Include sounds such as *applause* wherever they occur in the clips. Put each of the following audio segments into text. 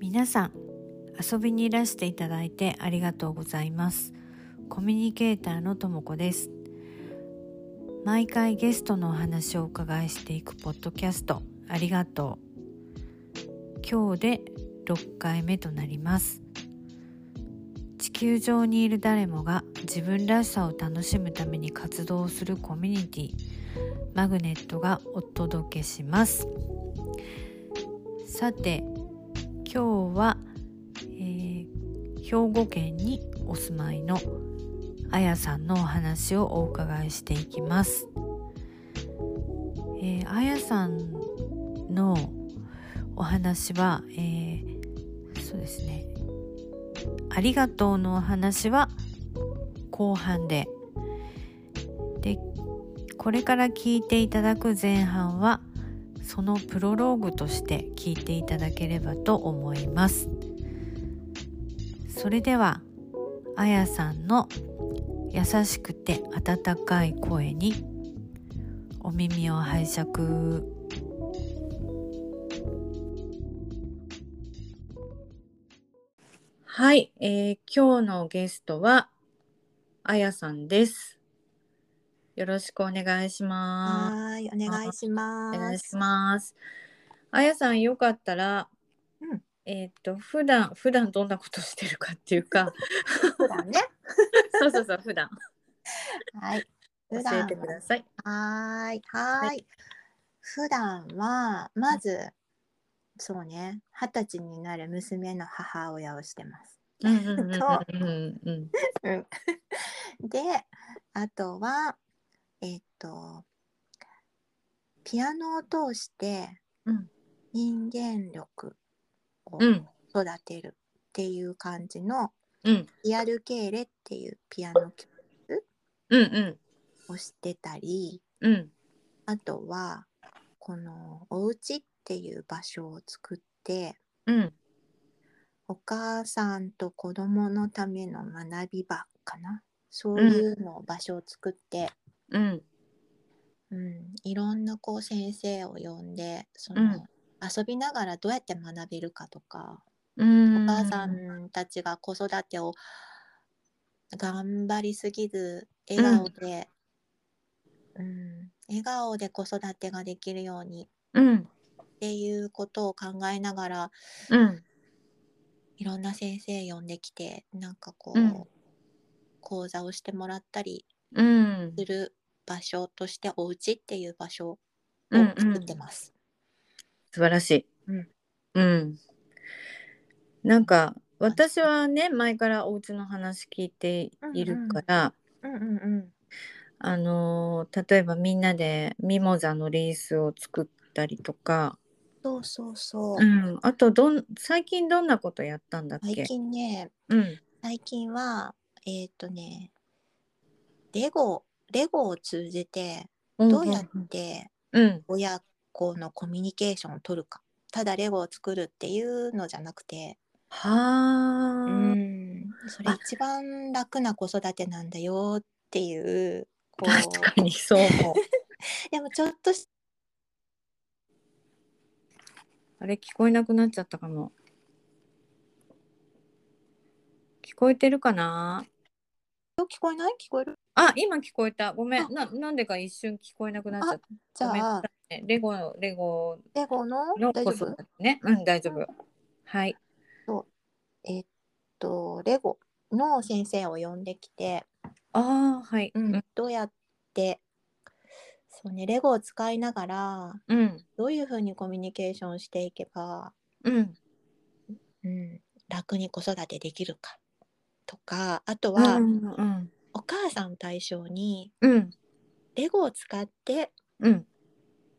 皆さん遊びにいらしていただいてありがとうございます。コミュニケーターのともこです。毎回ゲストのお話をお伺いしていくポッドキャスト。ありがとう。今日で6回目となります。地球上にいる誰もが自分らしさを楽しむために活動するコミュニティ。マグネットがお届けします。さて今日は、えー、兵庫県にお住まいのあやさんのお話をお伺いしていきます。えー、あやさんのお話は、えー、そうですねありがとうのお話は後半ででこれから聞いていただく前半はそのプロローグとして聞いていただければと思います。それではあやさんの優しくて温かい声にお耳を拝借。はい、えー、今日のゲストはあやさんです。よろしくお願いしますはい、お願いします。お願いしますあやさんよかったら、うんえっ、と普段普段どんなことしてるかっていうか普段ね。*laughs* そうそうそう普段はい。教えてくださいはーい、はーい。普段は、まず、そうね、二十歳になる娘の母親をしてます。とうんうんで、あとは、えっと、ピアノを通してうん。人間力をうん。育てるっていう感じの、うん。リアルケーレっていうピアノ教うんうん。をしてたり、うん。あとはこのお家っていう場所を作ってうん。お母さんと子供のための学び場かな？そういうのを場所を作って、うん。うん。いろんなこう先生を呼んでそうん。の、遊びながらどうやって学べるかとか、うん。お母さんたちが子育てを頑張りすぎず笑顔で、うん。笑顔で子育てができるようにうん。っていうことを考えながらうん。いろんな先生呼んできてなんかこう、うん。講座をしてもらったりうん。する場所としてお家っていう場所をうんうん作ってます。素晴らしい。うん。うん。なんか私はね前からお家の話聞いているから、うんうんうんあのー例えばみんなでミモザのリースを作ったりとか、そうそうそう。うん、あとどん最近どんなことやったんだっけ？最近ねうん最近はえっ、とねレゴレゴを通じてどうやってうん。親子のコミュニケーションを取るか。ただレゴを作るっていうのじゃなくて。はあ、うん。それ一番楽な子育てなんだよっていう確かにそう。*laughs* でもちょっとしあれ聞こえなくなっちゃったかも。聞こえてるかな？聞こえない？聞こえる？あ今聞こえた。ごめあ。んななんでか一瞬聞こえなくなっちゃった。じゃあ。ね。レゴのレゴ。レゴの？の大丈夫？ね。うん大丈夫。はい。えっとレゴの先生を呼んできて、ああはい。うん。どうやって？そうねレゴを使いながらうん。どういうふうにコミュニケーションしていけば、うん。うん、楽に子育てできるかとかあとうは、んうん。お母さん対象にうん。レゴを使ってうん。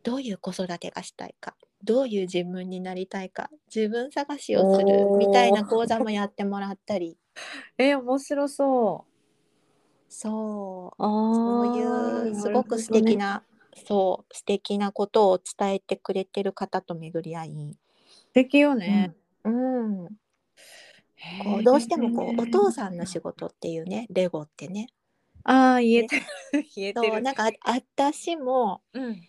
どういう子育てがしたいかどういう自分になりたいか自分探しをするみたいな講座もやってもらったり。*laughs* えー、面白そう。そう。あそういうすごく素敵ななそう素敵なことを伝えてくれてる方と巡り合い、素敵よね、うん、こへーうどうしてもこうお父さんの仕事っていうねレゴってね。ああ *laughs* 言えてる言えてるそうなんかあ私もうん。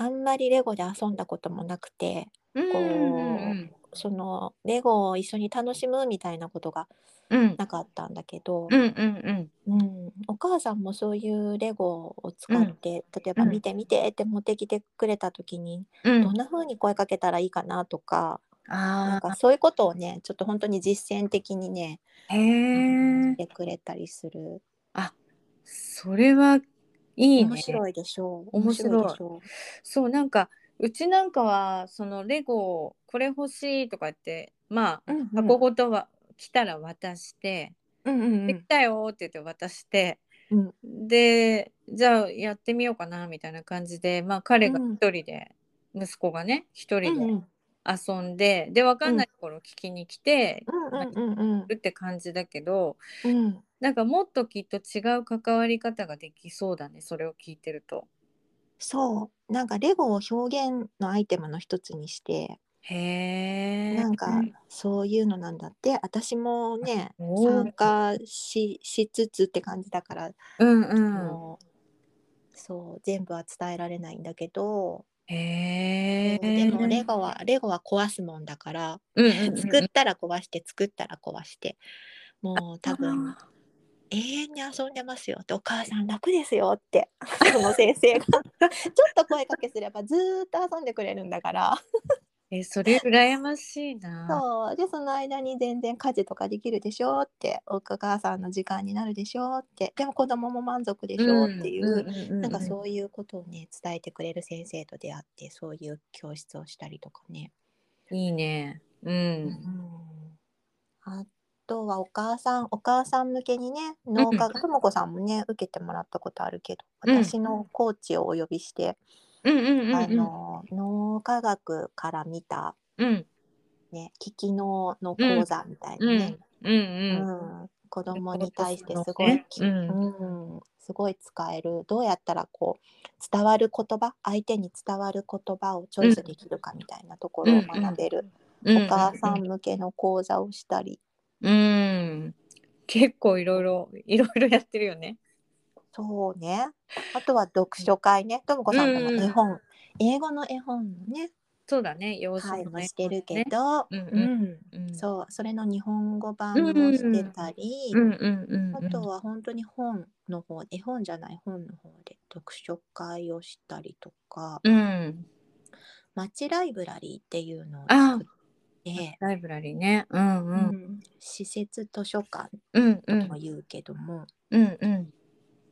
あんまりレゴで遊んだこともなくてうんうんうんそのレゴを一緒に楽しむみたいなことがうん。なかったんだけど、うんうんうん。お母さんもそういうレゴを使って、例えば「うん。見て見て」って持ってきてくれた時に、うん。どんな風に声かけたらいいかなとか、なんあかそういうことをねちょっと本当に実践的にねしてくれたりする。それはいいね。面白いでしょう。面白いでしょそうなんかうちなんかはそのレゴこれ欲しいとか言ってまあう、うんうん、箱ごとは来たら渡してうんうんうん。できたよって言って渡してうん。でじゃあやってみようかなみたいな感じでまあ彼がうん。一人で、息子がね一人でうんうん遊んで、で分かんないところ聞きに来て、うんうんうんるって感じだけどうんなんかもっときっと違う関わり方ができそうだねそれを聞いてると。そうなんかレゴを表現のアイテムの一つにしてへえ。なんかそういうのなんだって私もね参加ししつつって感じだから、うんうん。そう全部は伝えられないんだけど、へえ。でもレゴはレゴは壊すもんだから、うんうんうんうん。作ったら壊して作ったら壊してもう多分あ永遠に遊んでますよってお母さん楽ですよって *laughs* その先生が。*laughs* ちょっと声かけすればずーっと遊んでくれるんだからえそれ羨ましいな。そうでその間に全然家事とかできるでしょってお母さんの時間になるでしょってでも子供も満足でしょっていう、うなんかそういうことをね伝えてくれる先生と出会ってそういう教室をしたりとかね。いいね。う。うんあとはお母さんお母さん向けにね脳科学とも子さんもね受けてもらったことあるけどうん私のコーチをお呼びして、うんうんうんうん。あの脳科学から見た、うん。ね、聞き脳の講座みたいなね、うんうん。うん子供に対してすごい、ね。きうん。うん。すごい使える。どうやったらこう伝わる言葉？相手に伝わる言葉をチョイスできるかみたいなところを学べる、うん。お母さん向けの講座をしたり、うん。結構いろいろいろいろやってるよね。そうね。あとは読書会ね。ともこさんともうんうん絵本、英語の絵本のね。そうだね。様子会も。してるけど、うんうん。うん。うん。そう。それの日本語版もしてたり。あとは本当に本の方絵本じゃない本の方で読書会をしたりとか。うん。町ライブラリーっていうのをあ作って、ライブラリーね。うんう。うん。ん施設図書館とも言うけども、うんうん。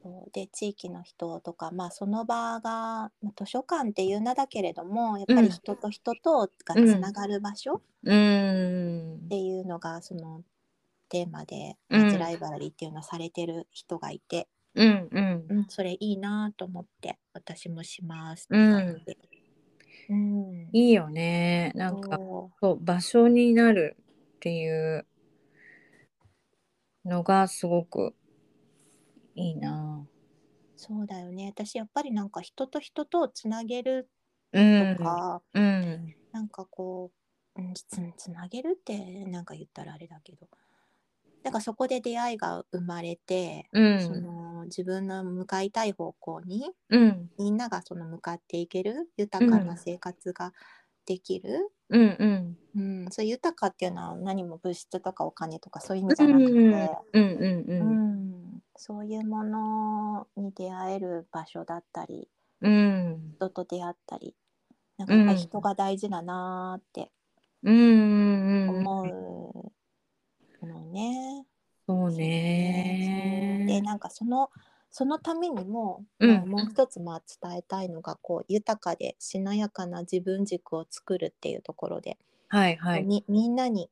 そうで地域の人とか、まあ、その場がまあ図書館っていう名だけれどもやっぱり人と人とがつながる場所うん。っていうのがそのテーマでライブラリーっていうのをされてる人がいて、うんうん。うん、それいいなと思って私もしますってうん。感じで。うん。いいよね。なんかそそう場所になるっていうのがすごくいいな。うそうだよね。私やっぱりなんか人と人とをつなげるうん。とか、うん。なんかこう、うん、つつなげるってなんか言ったらあれだけど。なんかそこで出会いが生まれて、うそんの自分の向かいたい方向にうん。みんながその向かっていける豊かな生活ができる、うん。うんうん。そういう豊かっていうのは何も物質とかお金とかそういう意味うんじゃなくて、うんうんううん。んそういうものに出会える場所だったりうん。人と出会ったりなんか人が大事だなーって思うのね。そうね。でなんかそのそのためにも、うん。まあもう一つまあ伝えたいのがこう豊かでしなやかな自分軸を作るっていうところで、はいはい。みみんなに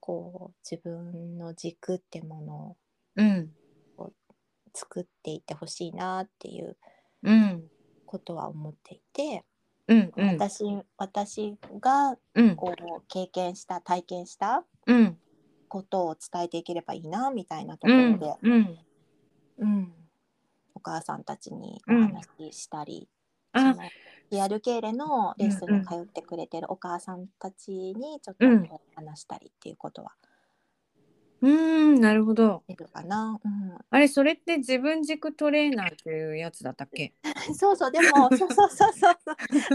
こう自分の軸ってものをうん作っていってほしいなっていううんことは思っていて、うん。うん。私私がうん。こう経験した体験したうん。ことを伝えていければいいなみたいなとうんころで、うん。うん。お母さんたちにおうん話ししたり、あそのリアルケーレのレッスンに通ってくれてるお母さんたちにちょっと話したりっていうことはうーんなるほど。てるかな。あれそれって自分軸トレーナーっていうやつだったっけ？うん、そうそうでもそうそうそうそう。そ *laughs* う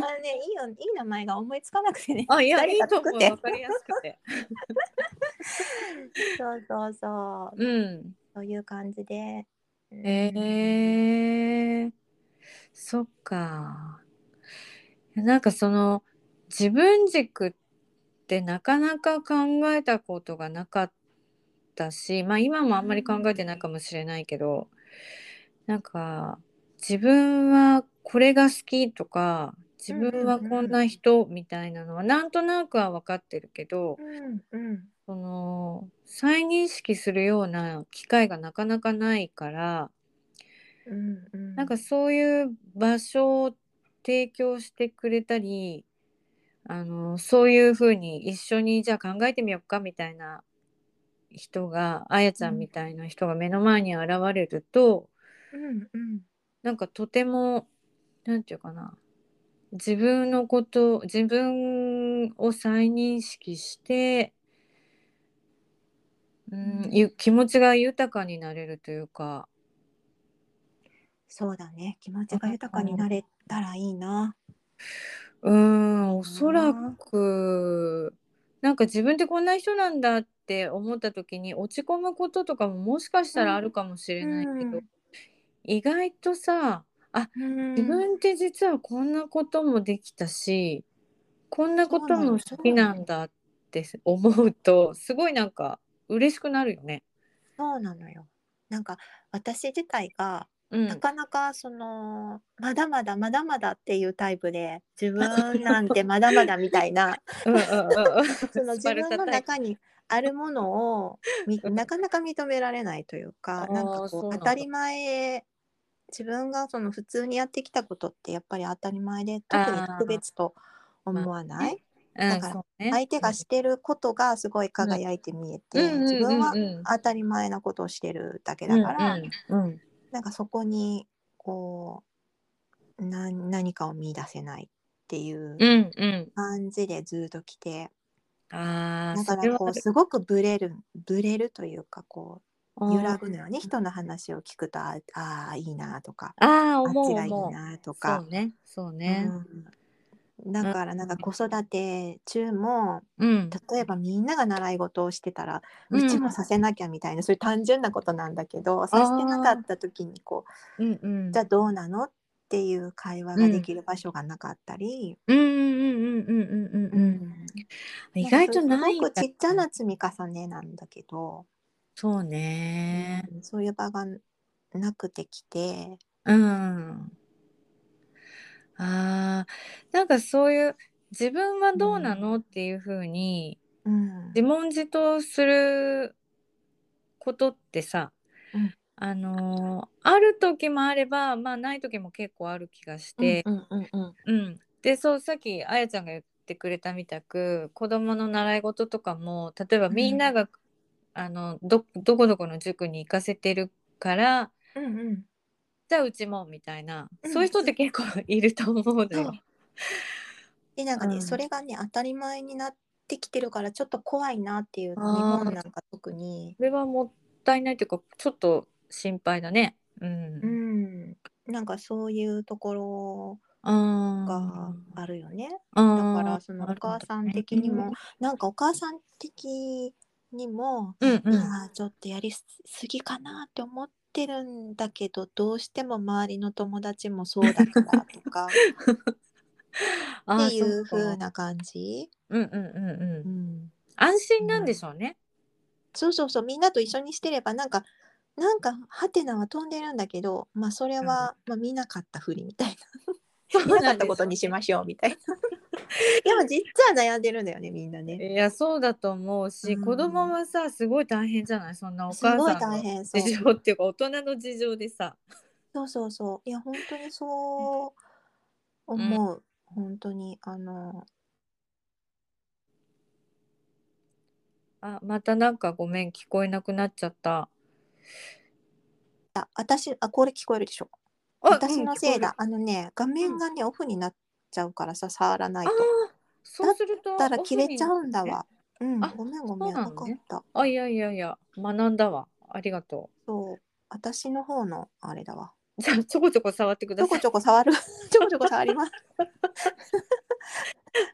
あのねいいよいい名前が思いつかなくてね。あいやいいと思う。わかりやすくて。*laughs* そうそうそう。うん。そういう感じで。うん。へえ。ー、そっか。なんかその自分軸ってなかなか考えたことがなかったしまあ今もあんまり考えてないかもしれないけどなんか自分はこれが好きとか自分はこんな人みたいなのはなんとなくは分かってるけどうんうん。その再認識するような機会がなかなかないからうんうん。なんかそういう場所を提供してくれたりあのそういうふうに一緒にじゃあ考えてみようかみたいな人があやちゃんみたいな人が目の前に現れると、うんうん。なんかとてもなんていうかな。自分のこと自分を再認識して、うん、ゆ気持ちが豊かになれるというか。そうだね。気持ちが豊かになれたらいいな。うんおそらくなんか自分ってこんな人なんだって思った時に落ち込むこととかももしかしたらあるかもしれないけど、意外とさあうん自分って実はこんなこともできたしこんなことも好きなんだって思うとすごいなんか嬉しくなるよね。そうなのよ。なんか私自体がうん。なかなかそのまだまだまだまだっていうタイプで自分なんて *laughs* まだまだみたいな。*laughs* その自分の中にあるものをみなかなか認められないというかなんかこう当たり前自分がその普通にやってきたことってやっぱり当たり前で特に特別と思わない、うんだから相手がしてることがすごい輝いて見えて、うん自分は当たり前なことをしてるだけだから、なんかそこにこうな何かを見出せないっていううんうん。感じでずっと来て、ああだからこうすごくブレるブレるというかこう揺らぐのよね。人の話を聞くとああーいいなとかあああっちがいいなとそかう。ねそうね。うん、だからなんか子育て中もうん。例えばみんなが習い事をしてたらうんうちもさせなきゃみたいな、そういう単純なことなんだけどさせてなかった時にこうんうん。うじゃあどうなのっていう会話ができる場所がなかったり、うんうんうんうんうんうんうん意外とないすごくちっちゃな積み重ねなんだけど、そうね。うんそういう場がなくてきて、うんあーなんかそういう自分はどうなのっていうふうにうん。自問自答することってさ、うん。あのーある時もあればまあない時も結構ある気がして、うんうんうんうん、でそうさっきあやちゃんが言ってくれたみたく子どもの習い事とかも例えばみんなが、あのどどこどこの塾に行かせてるからうんうんじゃあうちもみたいな、うん。そういう人って結構 *laughs* いると思うのよ。でなんかね、うん。それがね当たり前になってきてるからちょっと怖いなっていう日あー本なんか特に、それはもったいないというかちょっと心配だね。うん。うん、なんかそういうところあがあるよね。だだからそのお母さん的にも、なんかお母さん的にも、うんうん。いやーちょっとやりすぎかなって思ってるんだけどどうしても周りの友達もそうだからとか *laughs* っていう風な感じ、うんうんうんうん。うん、安心なんでしょうね。そうそうそうみんなと一緒にしてればなんかなんかハテナは飛んでるんだけどまあそれは、まあ、見なかったふりみたいな。見なかったことにしましょうみたいなでも実は悩んでるんだよねみんなね。いやそうだと思うし、うん。子供はさすごい大変じゃない？そんなお母さんの事情っていうか大人の事情でさ。そうそうそう。いや本当にそう思う、本当にあのあまたなんかごめん聞こえなくなっちゃった。あ私あこれ聞こえるでしょ。あ私のせいだ、あのね画面がね、オフになっちゃうからさ触らないと。そうするとだったら切れちゃうんだわ。うん、あごめんごめん、なそうなのね。かった。あいやいやいや学んだわ。ありがとそう、私の方のあれだわ。うじゃあちょこちょこ触ってくちょこださいちょこ触る。*laughs* ちょこちょこ触ります。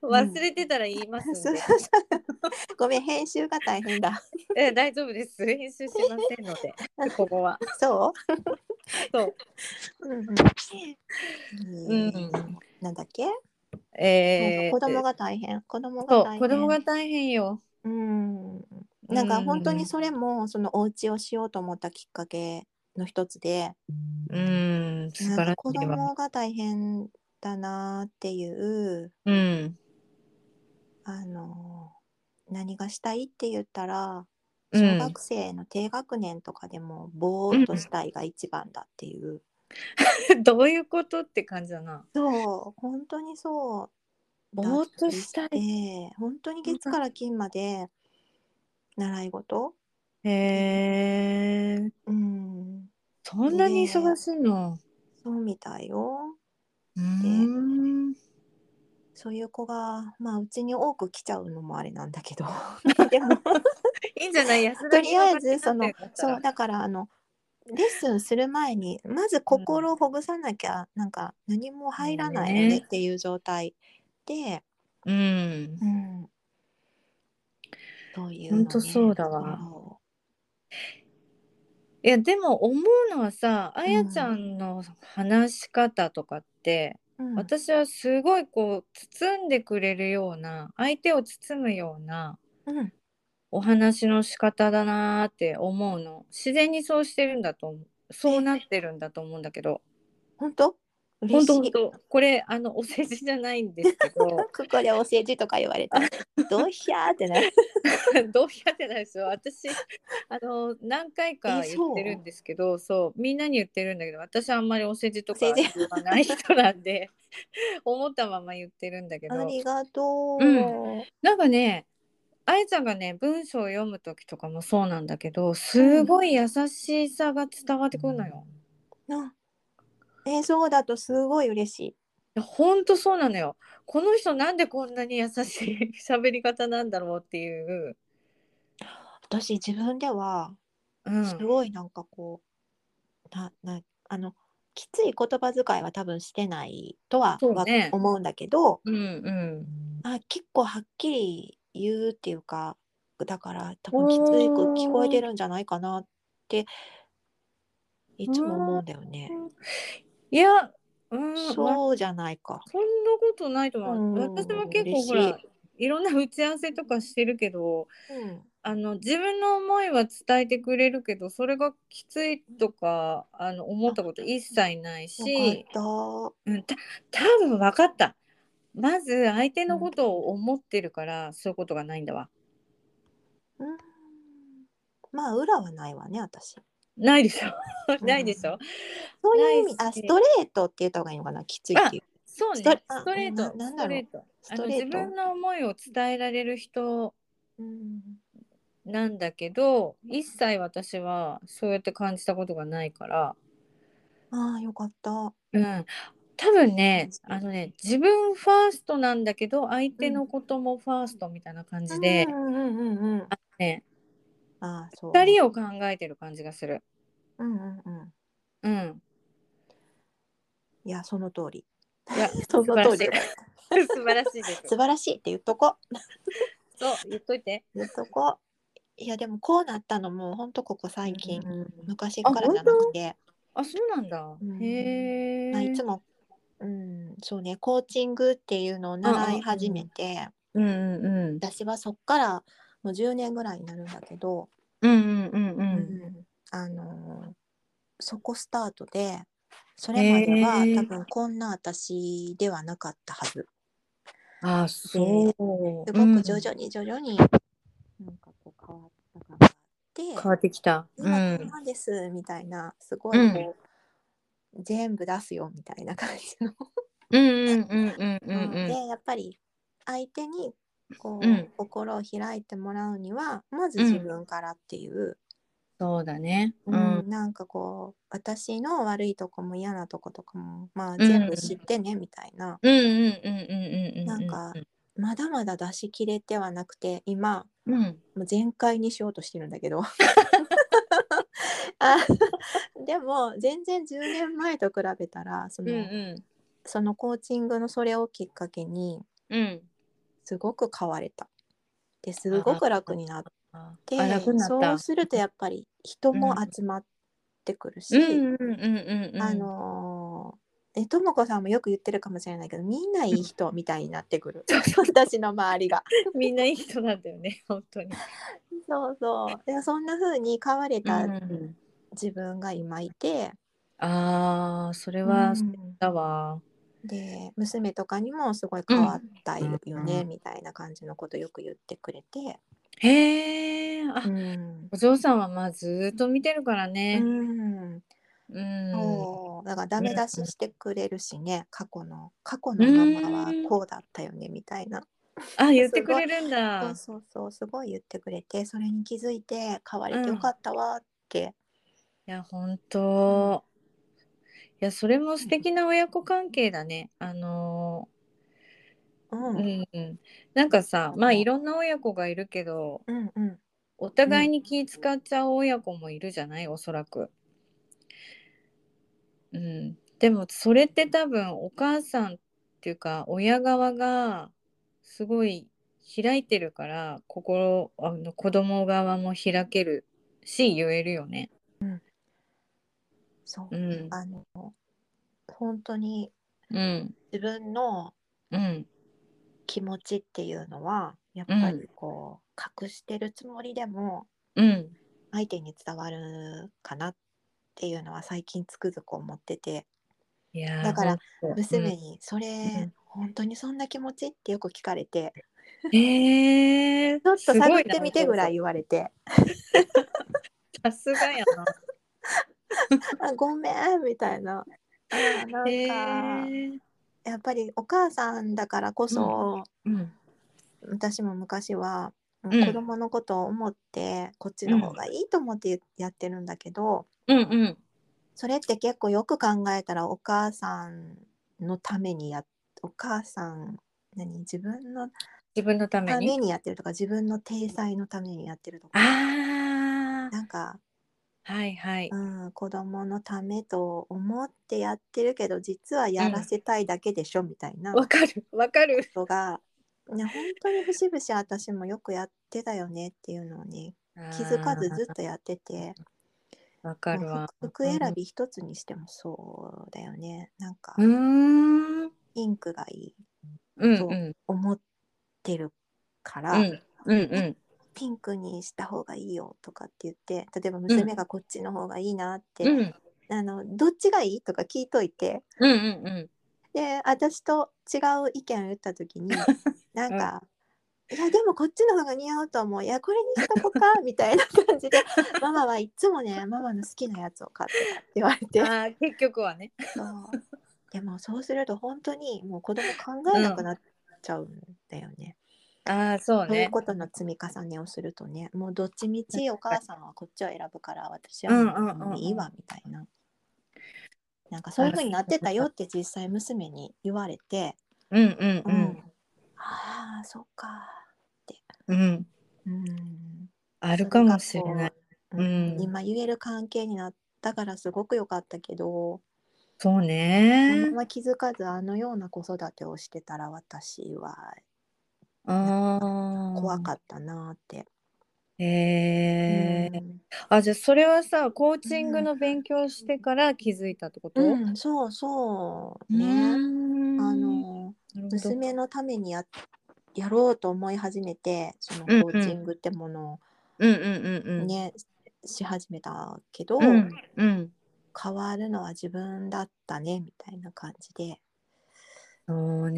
忘れてたら言いますで、*laughs* ごめん、編集が大変だ。*laughs* え大丈夫です。編集しませんので *laughs* ここは。そそう。う。うん、うん。うん。なんだっけ、えー、子供が大変。子供が大変。子供が大変よ。うん。なんか本当にそれもそのお家をしようと思ったきっかけの一つで、うん。素晴いわ。供が大変だなっていう。うん。あの何がしたいって言ったらうん。小学生の低学年とかでもぼーっとしたいが一番だっていう、*laughs* どういうことって感じだな。そう本当にそう。ぼーっとしたい。本当に月から金まで習い事？へえうん。そんなに忙しいの、そうみたいよそういう子がまあうちに多く来ちゃうのもあれなんだけど。*laughs* でもいいんじゃない安とりあえずそのらそうだからあのレッスンする前にまず心をほぐさなきゃ、なんか何も入らないよねねっていう状態で、うん。うん、そういうの、ね、ほんとそうだわ。そいやでも思うのはさあやちゃんの話し方とかって、ううん、私はすごいこう包んでくれるような相手を包むようなうん、お話の仕方だなーって思うの。自然にそうしてるんだと思う。そうなってるんだと思うんだけど。本当？嬉本当本当。これあのお世辞じゃないんですけど。*laughs* ここでお世辞とか言われたらどうひゃーってなる。どうやってないですよ。私あの何回かえ言ってるんですけどそう。みんなに言ってるんだけど私あんまりお世辞とか言わない人なんで *laughs* 思ったまま言ってるんだけど。ありがとう、うん。なんかねあやちゃんがね文章を読む時とかもそうなんだけどすごい優しさが伝わってくるのよ。なえーそうだとすごい嬉しいいやほんとそうなのよ。この人なんでこんなに優しい *laughs* 喋り方なんだろうっていう。私自分ではうん、すごいなんかこう、ななあのきつい言葉遣いは多分してないとはわそうね思うんだけどうんうんあ結構はっきり言うっていうかだから多分きつく聞こえてるんじゃないかなっていつも思うんだよね。いや、うん、まそうじゃないか。そんなことないと思う。うん私は結構ほらいろんな打ち合わせとかしてるけどうん、あの自分の思いは伝えてくれるけどそれがきついとかあの思ったこと一切ないよし、うん、た多分分かったまず相手のことを思ってるから、そういうことがないんだわた。うん、まあ裏はないわね私。ないでしょうん。ないでしょ、そういう意味あストレートって言った方がいいのかなきついっていう。そうね。ストレストレート。あななんだろう。ストレート。自分の思いを伝えられる人うん。なんだけど一切私はそうやって感じたことがないから、ああよかった。うん、多分ねあのね自分ファーストなんだけど相手のこともファーストみたいな感じで、うんうんうんうん。ね、ああそう。2人を考えてる感じがする。うんうんうん。うん、いやその通り。いや *laughs* その通り。素晴らしい *laughs* です。素晴らしいって言っとこ。そう言っといて。言っとこ。いやでもこうなったのも本当ここ最近、うん昔からじゃなくて、あそうなんだ。うんへえ。まあ、いつも、うん、そうねコーチングっていうのを習い始めて、うんうんうん私はそっからもう10年ぐらいになるんだけど、うんうんうんう。うんんあのーそこスタートでそれまでは多分こんな私ではなかったはず。あそう。すごく徐々に徐々になんかこう変わった感があって、変わってきた。うんんなんですみたいなすごいこう、全部出すよみたいな感じの。うんうんうんうんうんうん。でやっぱり相手にこう、うん。心を開いてもらうにはまず自分からっていう、そうだね。ううん。んなんかこう私の悪いとこも嫌なとことかもまあん。全部知ってねみたいな、うんうんうんうんうんうん。なんかまだまだ出し切れてはなくて今うん。もう全開にしようとしてるんだけど。*laughs* あでも全然10年前と比べたらその,、うん。そのコーチングのそれをきっかけにうんすごく変われた。ですごく楽になってそうするとやっぱり人も集まってくるし、うんうんうんうんうんあのーえともこさんもよく言ってるかもしれないけどみんないい人みたいになってくる *laughs* 私の周りが。*laughs* みんないい人なんだよね本当に。そうそうでそんな風に変われたうん自分が今いて、ああそれうんはそうだわ。で娘とかにもすごい変わったよね、うんみたいな感じのことよく言ってくれて、へえあうん。お嬢さんはまあずっと見てるからうね。ん、うん。そう。だからダメ出ししてくれるしね過去の過去のママはこうだったよねみたいな、あ *laughs* 言ってくれるんだ。そうそうそうすごい言ってくれてそれに気づいて変われてよかったわって、いや本当。いやそれも素敵な親子関係だね。あのうんーうん、なんかさまあいろんな親子がいるけどうんうんお互いに気使っちゃう親子もいるじゃない？おそらく。うん、でもそれって多分お母さんっていうか親側がすごい開いてるから心あの子供側も開けるし言えるよね。そう、うん。あの本当にうん。自分のうん。気持ちっていうのはやっぱりこう、隠してるつもりでもうん。相手に伝わるかなっていうのは最近つくづく思ってて。だから娘に「それ、うん。本当にそんな気持ち?」ってよく聞かれて。え *laughs* ちょっと探ってみてぐらい言われて。さすがやな。「あごめん」みたいな。なんへかえやっぱりお母さんだからこそ、うん。私も昔は、うん。うん子供のことを思ってこっちの方がいいと思ってやってるんだけど、うんうん。それって結構よく考えたらお母さんのためにやお母さん何自分の自分のためために。にやってるとか自分の体裁のためにやってるとか。なんか、はいはい。うん、子供のためと思ってやってるけど実はやらせたいだけでしょ、みたいなこわかるわかる。とが、ね、本当に節々私もよくやってたよねっていうのをね気づかずずっとやってて。わかるわ。服服選び一つにしてもそうだよね。なんかうーん。うんピンクがいいそううんうん思ってるから、うんうんピンクにした方がいいよとかって言って例えば娘がこっちの方がいいなって、うん。あのどっちがいいとか聞いといて。うんうんで私と違う意見を言った時に *laughs* なんか、いやでもこっちの方が似合うと思う。いやこれにしとこうか *laughs* みたいな感じでママはいつもねママの好きなやつを買ってたって言われて。あ結局はね。そう。でもそうすると本当にもう子供考えなくなっちゃうんだよね。ああそうそういうね。ことの積み重ねをするとねもうどっちみちお母さんはこっちを選ぶから私うんはうんうんうんもういいわみたいな。なんかそういう風になってたよって実際娘に言われて、うんうんううんんああそっかうん。うんあるかもしれない。それがこううん今言える関係になったからすごく良かったけど、そうこのね。まま気づかずあのような子育てをしてたら私はああ。怖かったなって。へえ。うんあじゃあそれはさコーチングの勉強してから気づいたってこと？うん、そうそううーね。んあの娘のためにややろうと思い始めてそのうんうんコーチングってものうんうんうんうん。をね、し始めたけど、うんうん。変わるのは自分だったねみたいな感じで、そう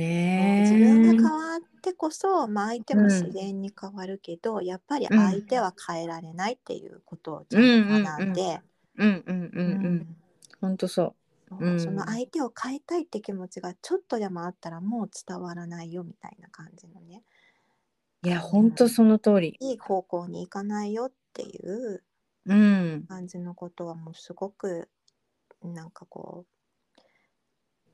自ね。分が変わってこそ、まあ、相手も自然に変わるけど、やっぱり相手は変えられないっていうことをちゃんと学んで、うんうんうんう。うん本当そそううんその相手を変えたいって気持ちがちょっとでもあったらもう伝わらないよみたいな感じのねう。いや本当その通り。いい方向に行かないよっていううん。感じのことはもうすごくなんかこう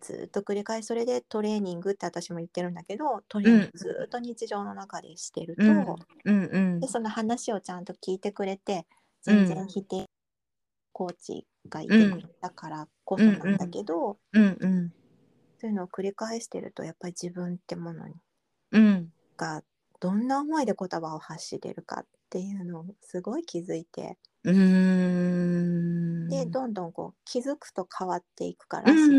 ずっと繰り返しそれでトレーニングって私も言ってるんだけどトレーニングずっと日常の中でしてると、うん。うん。うん。でその話をちゃんと聞いてくれて全然否定、コーチがいてくれたからこそなんだけど、うん。うん。そういうのを繰り返してるとやっぱり自分ってものにうん。がどんな思いで言葉を発してるかっていうのをすごい気づいてうーん。でどんどんこう気づくと変わっていくから自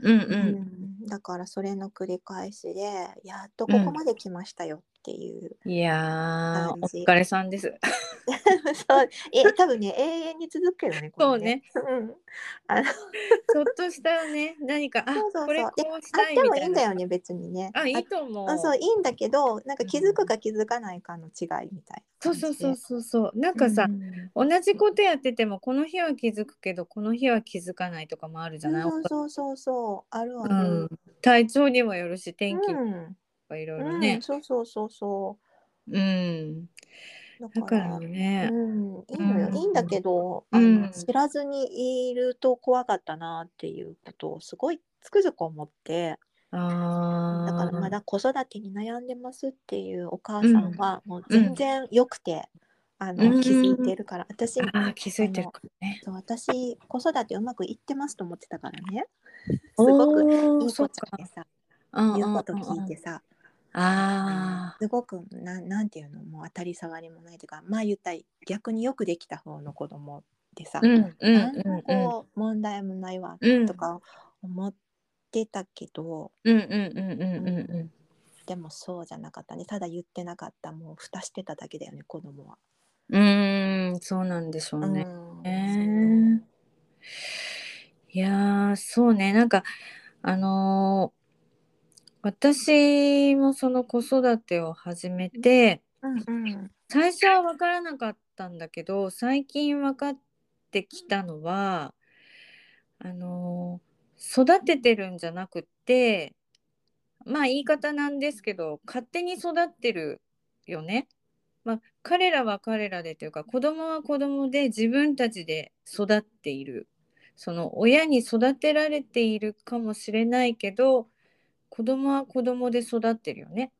うんうん。ううん。んだからそれの繰り返しでやっとここまで来ましたよっていう、いやーお疲れさんです。*laughs* そうえ多分ね永遠に続くけどねこれね。うん、あのちょっとしたね何かあそうそうそう。これこでうしたいいみたいな。いんだよね別にね。あいいと思う。あそういいんだけどなんか気づくか気づかないかの違いみたいなそうそうそううそうそう。なんかさ、ん。同じことやっててもこの日は気づくけどこの日は気づかないとかもあるじゃない？そうそうそうそう。あるあうるん、体調にもよるし天気とうんかいろいろうんね。そうそうそうそう。ん。うだからね。うん、いいのよ、うん。いいんだけど、うん。あの知らずにいると怖かったなっていうことをすごいつくづく思って。ああ。だからまだ子育てに悩んでますっていうお母さんはもう全然よくて、あのうん。気づいてるから。私あー気づいてるからね。そう私子育てうまくいってますと思ってたからね。すごくいい子ちゃんでさうん言うことうん。うん聞いてさあすごくなんなんていうのもう当たり障りもないというかまあ言ったら逆によくできた方の子供でさ、あ。うんうん。こう問題もないわうんとか思ってたけど、うんうんうんうんうんうん。でもそうじゃなかったねただ言ってなかったもう蓋してただけだよね子供は。うーん、そうなんでしょうね。うんねいやー、そうね、なんか、あのー私もその子育てを始めて、うんうん。最初は分からなかったんだけど、最近分かってきたのは、あのー育ててるんじゃなくって、まあ言い方なんですけど、勝手に育ってるよね。まあ、彼らは彼らでというか子供は子供で自分たちで育っている。その親に育てられているかもしれないけど子供は子供で育ってるよね。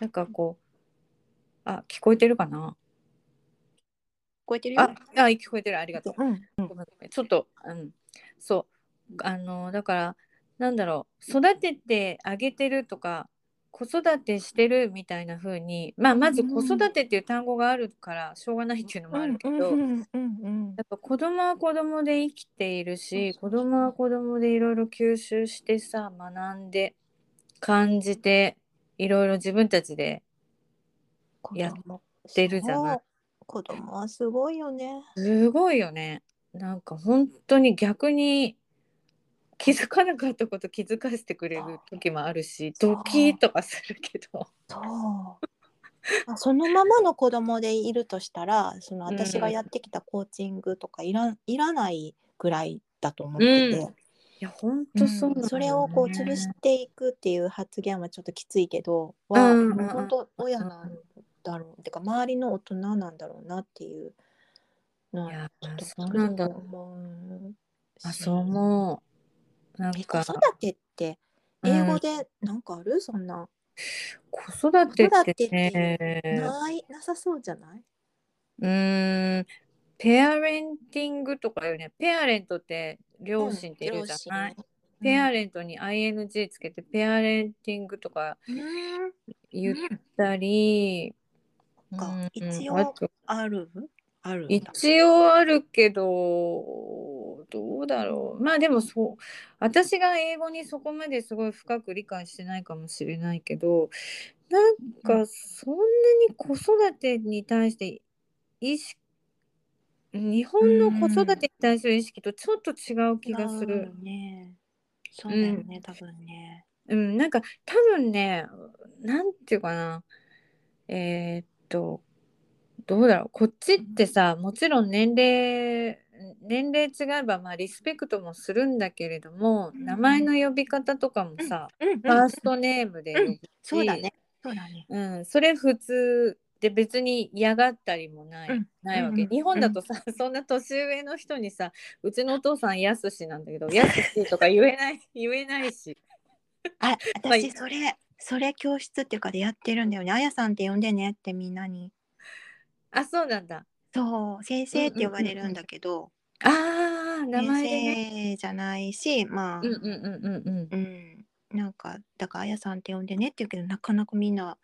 なんかこうあ聞こえてるかな？聞こえてるよ。ああ聞こえてる。ありがとう。うん。ごめんごめん。ちょっと、うん、そう。あのだからなんだろう。育ててあげてるとか子育てしてるみたいな風にまあまず子育てっていう単語があるからしょうがないっていうのもあるけど、やっぱ子供は子供で生きているし子供は子供でいろいろ吸収してさ学んで感じていろいろ自分たちで子や供ってるじゃない子供はすごいよね。すごいよね。なんか本当に逆に気づかなかったこと気づかせてくれる時もあるしドキッとかするけど。そう。あそのままの子供でいるとしたらその私がやってきたコーチングとかいら,、いらないぐらいだと思ってて、うん。いや本当そうなのよね、うん。それをこう潰していくっていう発言はちょっときついけどは、うん本当親なんだろうてか周りの大人なんだろう。なっていうのはちょっとそうなんだ。思うし。あそう思うなんか。え子育てって英語でなんかある、そんな。子育てってね。ない？なさそうじゃない？うーん。ペアレンティングとかよね。ペアレントって両親っているじゃない、ペアレントに ING つけてペアレンティングとかうん。言ったり、うん。か。うん。一応ある？あるんだ。一応あるけどどうだろう。まあでもそう私が英語にそこまですごい深く理解してないかもしれないけどなんかそんなに子育てに対して意識日本の子育てに対する意識とちょっと違う気がする。違うね。そうだよね、多分ね。うん、なんか多分ね、なんていうかな、えーっと、どうだろう、こっちってさ、もちろん年齢、年齢違えば、まあ、リスペクトもするんだけれども、うん名前の呼び方とかもさ、うん。ファーストネームで呼ぶし、そうだね。そうだね。うん、それ普通で別に嫌がったりもない,、うん。ないわけ、うん日本だとさ、そんな年上の人にさうちのお父さんやすしなんだけどやすしとか言えない *laughs* 言えないし。あ私それそれ教室っていうかでやってるんだよね。あやさんって呼んでねってみんなにあそうなんだ。そう先生って呼ばれるんだけど、あー名前でね。先生じゃないしまあ、うんうんうんうんうん。うん、なんかだからあやさんって呼んでねって言うけどなかなかみんな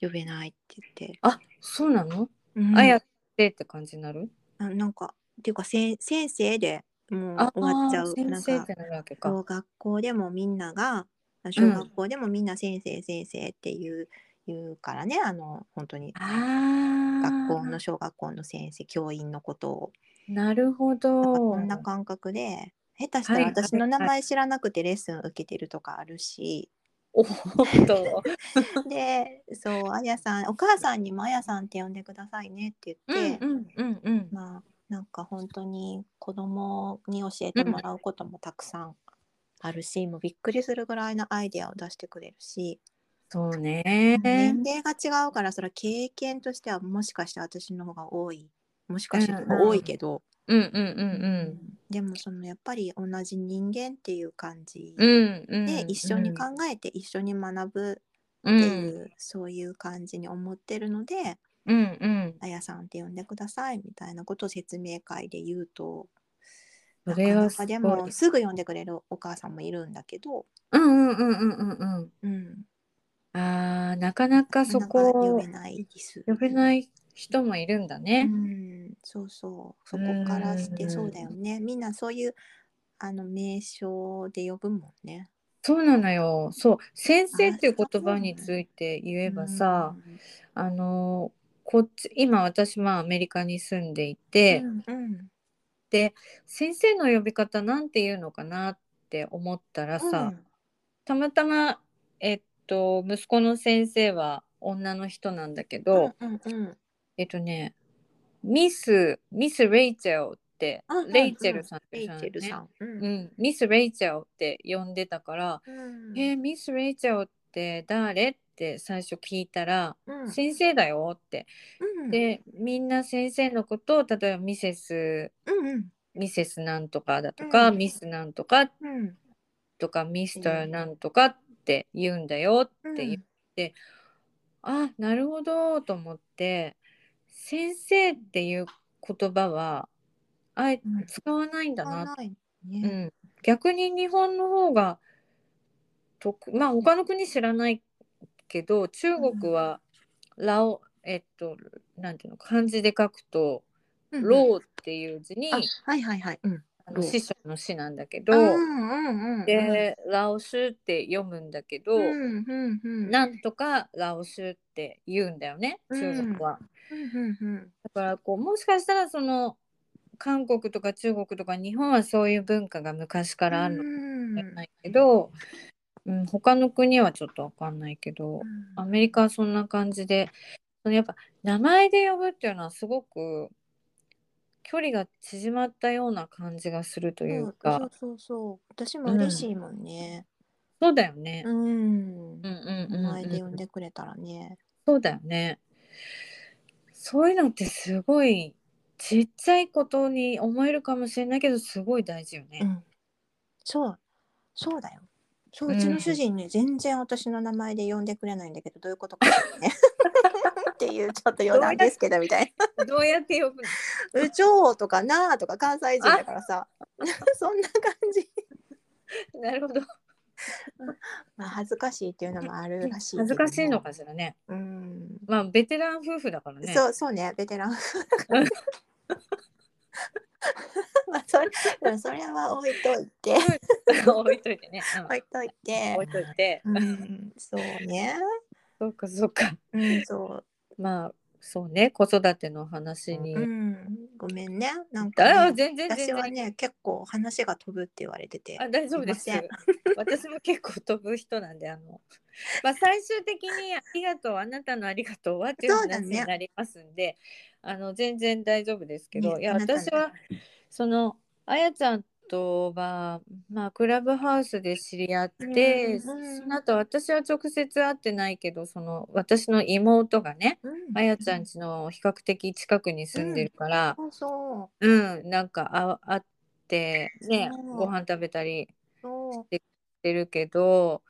呼べないって言って、あそうなの、うん。あやってって感じになる？あなんかっていうかせん先生でもうあ終わっちゃう。ーなんか先生ってなるわけか。小学校でもみんなが小学校でもみんな先生先生っていう言うからねあの本当に。学校の小学校の先生教員のことを。なるほどそんな感覚で下手したら私の名前知らなくてレッスン受けてるとかあるし、おっと。*laughs* でそうあやさんお母さんにもあやさんって呼んでくださいねって言って、うんうんうんうん。まあなんか本当に子供に教えてもらうこともたくさんあるし、もうびっくりするぐらいのアイデアを出してくれるし、そうね。年齢が違うからそれは経験としてはもしかして私の方が多いもしかして多いけど、うんうんうんでもそのやっぱり同じ人間っていう感じうんうんうん。で、一緒に考えて一緒に学ぶうっていう、んそういう感じに思ってるのでうんうん「あやさんって呼んでください」みたいなことを説明会で言うとなかなかでもすぐ呼んでくれるお母さんもいるんだけど、うんうんうんうんうんうん。うん、あーなかなかそなかなか呼こべないです。呼べない人もいるんだうね。ん、そうそうそこからしてうんそうだよねみんなそういうあの名称で呼ぶもんね。そうなのよ。そう先生っていうあ言葉について言えばさ、あのこっち今私まあアメリカに住んでいて、うんうんで先生の呼び方なんて言うのかなって思ったらさ、たまたまえっと息子の先生は女の人なんだけど、うんうんうん。えっとねミスミスレイチェルってあレイチェルさんレイチェルさん、ん。うん。うん、ミスレイチェルって呼んでたから、うんえーミスレイチェルって誰って最初聞いたら、うん。先生だよって。うん。でみんな先生のことを例えばミセスうんうん。ミセスなんとかだとか、うん。ミスなんとかうん。とかミスターなんとかって言うんだよって言って、あなるほどと思って先生っていう言葉はあえ使わないんだな、うね。ん、逆に日本の方が得まあ他の国知らないけど中国はラオ、えっとなんていうの漢字で書くと「うんロー」っていう字に、あはいはいはい。うん。あの師匠の師なんだけうど。で「ラオス」って読むんだけど。なんとかラオスって言うんだよね中国は。だからこうもしかしたらその韓国とか中国とか日本はそういう文化が昔からあるのかもしれないけど、うん、他の国はちょっとわかんないけど、アメリカはそんな感じでそのやっぱ名前で呼ぶっていうのはすごく距離が縮まったような感じがするというそか、うそうそう。私も嬉しいもんね。そうだよね。うん。うんうんうん名前で呼うんんでくれたらね。そうだよね。そういうのってすごいちっちゃいことに思えるかもしれないけどすごい大事よね。うん。そう。そうだよ。そう、ううんちの主人ね、全然私の名前で呼んでくれないんだけど、どういうことかね。*laughs* っていうちょっと余談ですけどみたいどうやって呼ぶの？*laughs* な。うちょうとかなーとか関西人だからさ、*laughs* そんな感じ。なるほど。まあ恥ずかしいっていうのもあるらしいけども。恥ずかしいのかしらね。うん。まあベテラン夫婦だからね。そうそうね、ベテラン。*laughs* まあそれでもそれは置いといて、*laughs* 置いといてね。うん。置いといて。置い、といて。うん、そうね、そうかそうか。うん、そまあそうね子育ての話う、に。うん、ごめんね、なんあか、ね、全然全然。私はね、結構話が飛ぶって言われてて、あ大丈夫です。*laughs* 私も結構飛ぶ人なんであの、*laughs* まあ、最終的に「ありがとうあなたのありがとうは」っていう話になりますんで、あの全然大丈夫ですけど、いやねあなたの私はそのあやちゃんとは、まあ、クラブハウスで知り合って、うんうんその後私は直接会ってないけどその私の妹がねうん。あやちゃん家の比較的近くに住んでるから、そうそう。んなんかあ会ってねそう。ご飯食べたりしてるけど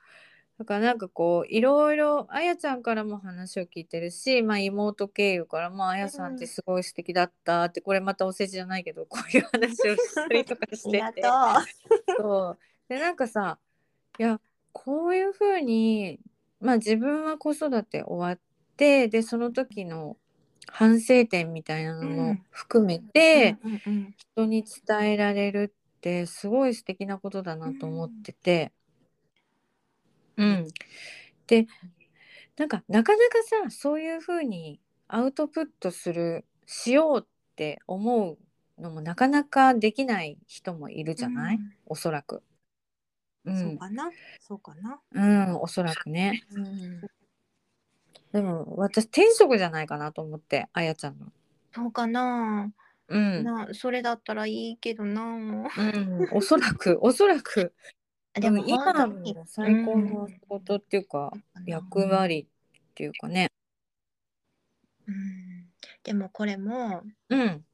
だからなんかこういろいろあやちゃんからも話を聞いてるし、まあ、妹経由からもあやさんってすごい素敵だったってこれまたお世辞じゃないけどこういう話をしたりとかあしてて。りがとう。そう。でなんかさいやこういうふうにまあ自分は子育て終わってでその時の反省点みたいなのもうん。含めて、人に伝えられるってすごい素敵なことだなと思ってて、うん、でなんかなかなかさそういうふうにアウトプットするしようって思うのもなかなかできない人もいるじゃない、うんおそらく。うそうんかな？そうかな？うん、おそらくね。うんでも私転職じゃないかなと思ってあやちゃんの。そうかな？うん、なそれだったらいいけどな。うん、おそらくおそらくでも今の最高の仕事っていうか、役割っていうかね。うん。でもこれもうん。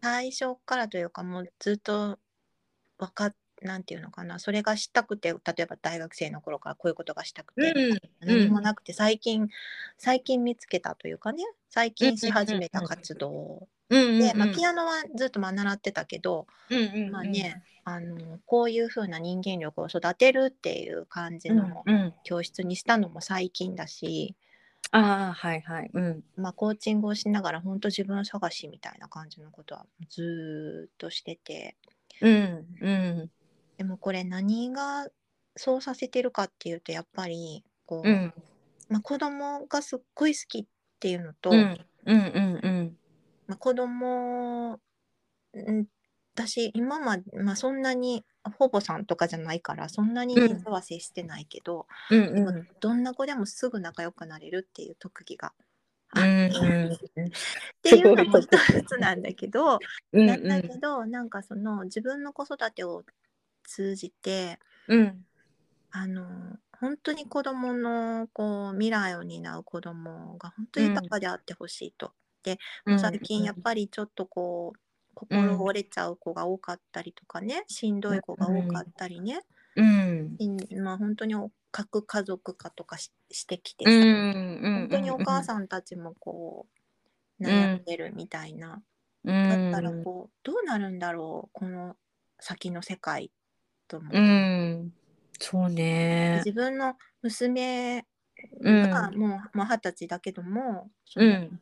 最初からというかもうずっと分かっなんていうのかな。それがしたくて例えば大学生の頃からこういうことがしたくて、うん何もなくて最近最近見つけたというかね。最近し始めた活動。うんで、まあ、ピアノはずっとまあ習ってたけど、まあねあのこういう風な人間力を育てるっていう感じうんのうん。教室にしたのも最近だし、ああはいはい。うん。まあ、コーチングをしながら本当自分探しみたいな感じのことはずーっとしてて。うんうん。でもこれ何がそうさせてるかっていうとやっぱりこう、うん。まあ、子供がすっごい好きっていうのと、うん。うんうんうんまあ、子供ん私今まで、まあ、そんなにほぼさんとかじゃないからそんなに人は接してないけど、うんどんな子でもすぐ仲良くなれるっていう特技がうん *laughs* っていうのも一つなんだけど、うんなん。だけどなんかその自分の子育てを通じてうん。あの本当に子供のこう未来を担う子供が本当に豊かであってほしいと。うん最近やっぱりちょっとこう心折れちゃう子が多かったりとかね、しんどい子が多かったりね、うん。まあ本当に核家族化とかししてきてうさ、ん本当にお母さんたちもこう悩んでるみたいな、だったらこうどうなるんだろうこの先の世界と思って、うん。そうね。自分の娘うん。がもうまあ二十歳だけども、うん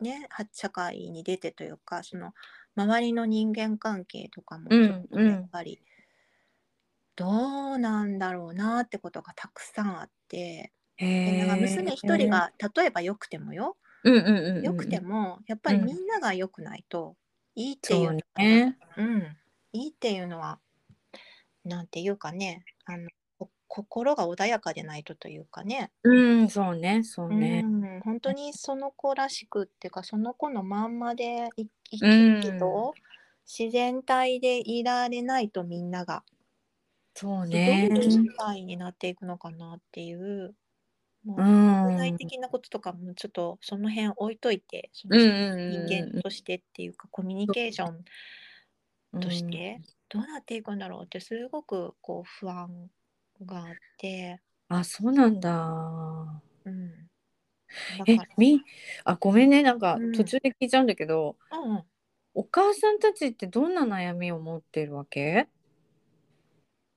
ね、は社会に出てというかその周りの人間関係とかもうんちょっとやっぱりどうなんだろうなってことがたくさんあってでなんか娘一人が例えば良くてもようんうんうんうん良くてもやっぱりうん。みんなが良くないといいっていそううのはね。うん、いいっていうのはなんていうかねあのこ心が穏やかでないとというかね。うんそうねそうね。うん、本当にその子らしくっていうかその子のまんまでい生き生きと自然体でいられないとみんなが、そうどうねいう社会になっていくのかなっていう。もううん。具体的なこととかもちょっとその辺置いといてその人間としてっていうかコミュニケーションとして。どうなっていくんだろうってすごくこう不安があって、あそうなんだ。うん、だえみあごめんね。なんかうん。途中で聞いちゃうんだけど、うんうん、お母さんたちってどんな悩みを持ってるわけ？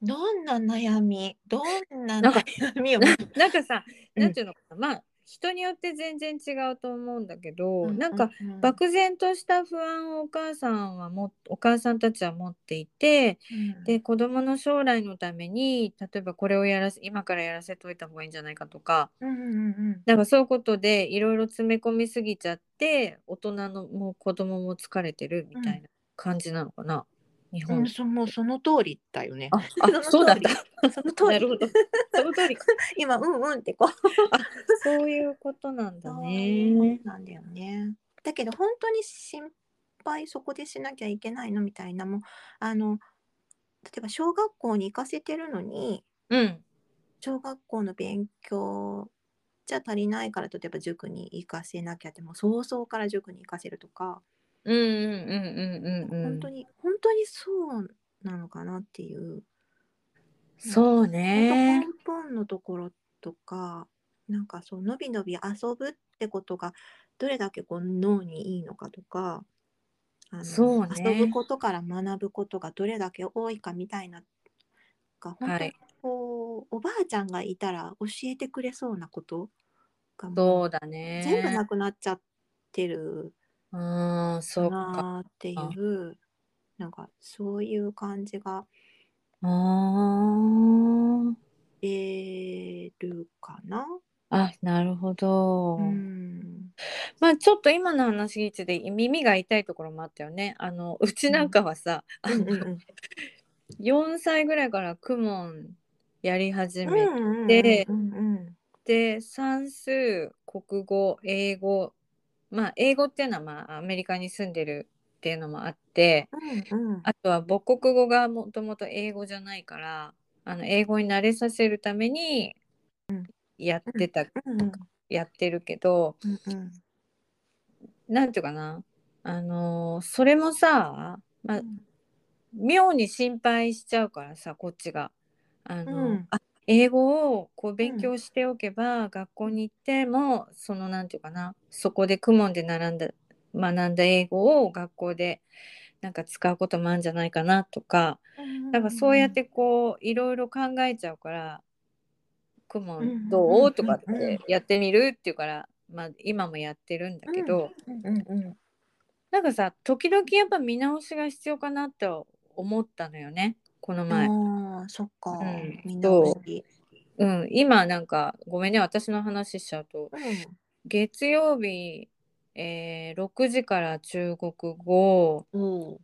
どんな悩み？どんななんか悩みをなんかさ、うん。なんていうのかな。まあ人によって全然違うと思うんだけど、うなんか、ううん。漠然とした不安をお母さんはもお母さんたちは持っていてうん。で子供の将来のために例えばこれをやらせ今からやらせといた方がいいんじゃないかとかうんうんうんなんかそういうことでいろいろ詰め込みすぎちゃって大人のもう子供も疲れてるみたいな感じなのかな、日本、うん、そもうその通りだよね。あ *laughs* あそうだった。*laughs* その通り。*laughs* なるほど。その通りか。今うんうんってこう。そういうことなんだね。なんだよね。だけど本当に心配そこでしなきゃいけないのみたいなもうあの例えば小学校に行かせてるのにうん。小学校の勉強じゃ足りないから例えば塾に行かせなきゃってもう早々から塾に行かせるとか、うんうんうんうんうんうん。本当に本当にそうなのかなっていう。そう本ね当根本のところとかなんかそうのびのび遊ぶってことがどれだけこう脳にいいのかとかあのそうね遊ぶことから学ぶことがどれだけ多いかみたいなが本当にはいこう、おばあちゃんがいたら教えてくれそうなことがもそうだね。全部なくなっちゃってるうんそうか。なっていうなんかそういう感じが出るかな。あなるほど、うん。まあちょっと今の話聞いてて耳が痛いところもあったよね。あのうちなんかはさ、うん。うんうん4歳ぐらいから公文やり始うんめうんて、で算数国語英語まあ英語っていうのはまあアメリカに住んでるっていうのもあってうんうん。あとは母国語がもともと英語じゃないからあの英語に慣れさせるためにやってた、うんうんやってるけどうんうん。なんていうかなあのーそれもさ、まあ、妙に心配しちゃうからさこっちが。あのうん。あ英語をこう勉強しておけば、学校に行ってもそのなんていうかなそこで公文で並んだ学んだ英語を学校でなんか使うこともあるんじゃないかなとかなんかそうやってこういろいろ考えちゃうから「公文どう?」とかってやってみるって言うから、まあ、今もやってるんだけど、うんうんうんなんかさ時々やっぱ見直しが必要かなって思ったのよねこの前。ああそっか、うんみんな好き。うん、今なんかごめんね私の話しちゃうと。うん。月曜日、えー6時から中国語、おう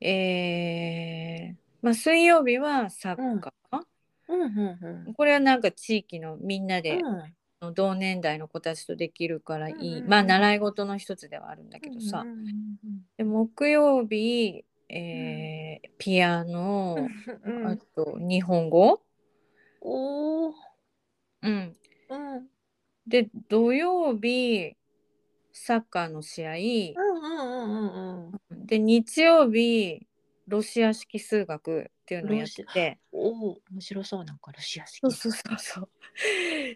えーまあ、水曜日はサッカー、うん。うんうんこれはなんか地域のみんなで、うん。同年代の子たちとできるからいい、まあ習い事の一つではあるんだけどさ、うんうん。で木曜日、えーピアノ、あと日本語、おー。うん、うん。で土曜日サッカーの試合、うんうんうんうんで日曜日ロシア式数学っていうのをやってて。おお面白そうなんかロシア式。そうそうそうそう。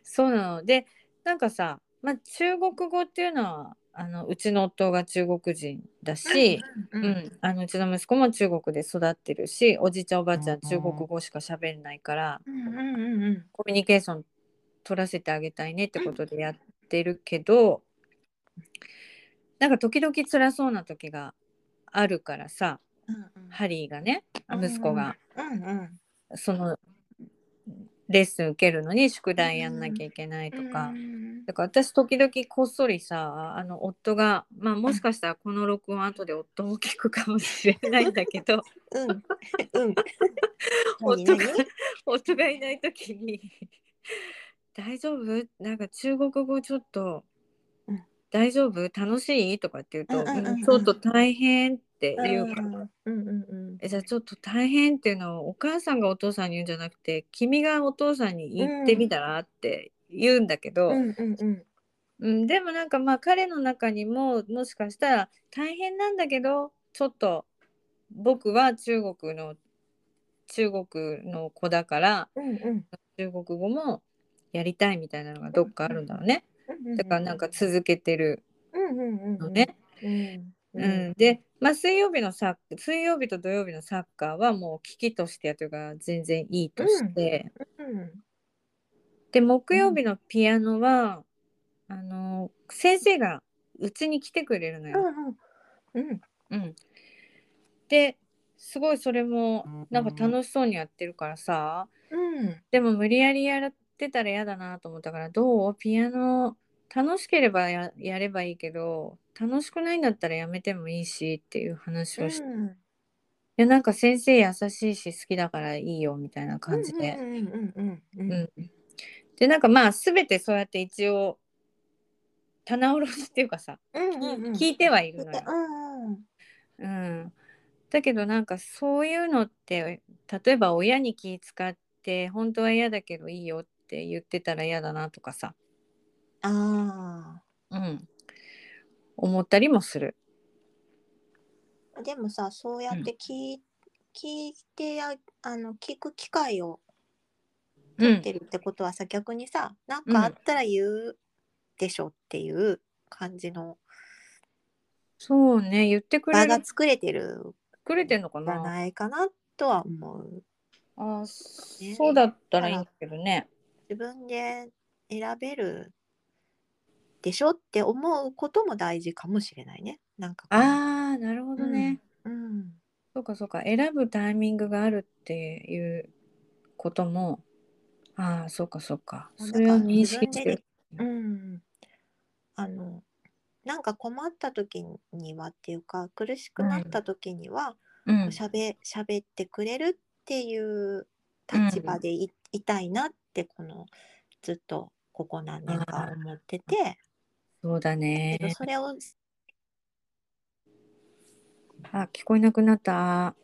そうなの。でなんかさ、まあ、中国語っていうのはあのうちの夫が中国人だし、ううんん。あのうちの息子も中国で育ってるしおじいちゃんおばあちゃん中国語しか喋れないからうんうんうんうん。コミュニケーション取らせてあげたいねってことでやってるけどなんか時々辛そうな時があるからさハリーがね息子が。うんうん。そのレッスン受けるのに宿題やんなきゃいけないとか。うんだから私時々こっそりさあの夫がまあもしかしたらこの録音後で夫も聞くかもしれないんだけど。うん。うん。*laughs* 夫がいない時に「大丈夫？なんか中国語ちょっと、うん大丈夫？楽しい?」とかって言うと、うんうんうんちょっと大変」って言うか。ら。うんうんうん。えじゃあちょっと大変っていうのをお母さんがお父さんに言うんじゃなくて君がお父さんに言ってみたらって言うんだけど、うんうんうん。うん、でもなんかまあ彼の中にももしかしたら大変なんだけどちょっと僕は中国の中国の子だからうんうん。中国語もやりたいみたいなのがどっかあるんだろうね。うんだからなんか続けてる。のね。うん。うん、で、まあ、水曜日のサッ水曜日と土曜日のサッカーはもう危機としてやってるから全然いいとして、うんで木曜日のピアノは、あの先生がうちに来てくれるのよ。うんうん。うん、ですごいそれもなんか楽しそうにやってるからさ。うん。でも無理やりやってたら嫌だなと思ったからどう？ピアノ楽しければややればいいけど楽しくないんだったらやめてもいいしっていう話をして、いやなんか先生優しいし好きだからいいよみたいな感じで。うんうんうんううんん、でなんかまあ全てそうやって一応棚卸しっていうかさ、うんうんうん。聞いてはいるのよ。うんうん、だけどなんかそういうのって例えば親に気使って本当は嫌だけどいいよって言ってたら嫌だなとかさ、あうん、思ったりもする。あでもさそうやって聞い,、聞いてやあの聞く機会をうん。取ってるってことはさ、逆にさなんかあったら言うでしょっていう感じのそうね言ってくれる。場が作れてるくれてんのかんじゃなないかなとは思う。あそうだったらいいんだけどね。自分で選べるでしょって思うことも大事かもしれないね。なんかああなるほどね。うん、そうかそうか選ぶタイミングがあるっていうこともああそうかそうか。それを認識して。る。うん、あのなんか困った時にはっていうか苦しくなった時にはうん。しゃべしゃべってくれるっていう立場でい,、いたいなってこのずっとここ何年か思ってて、そうだね。それをあ聞こえなくなった。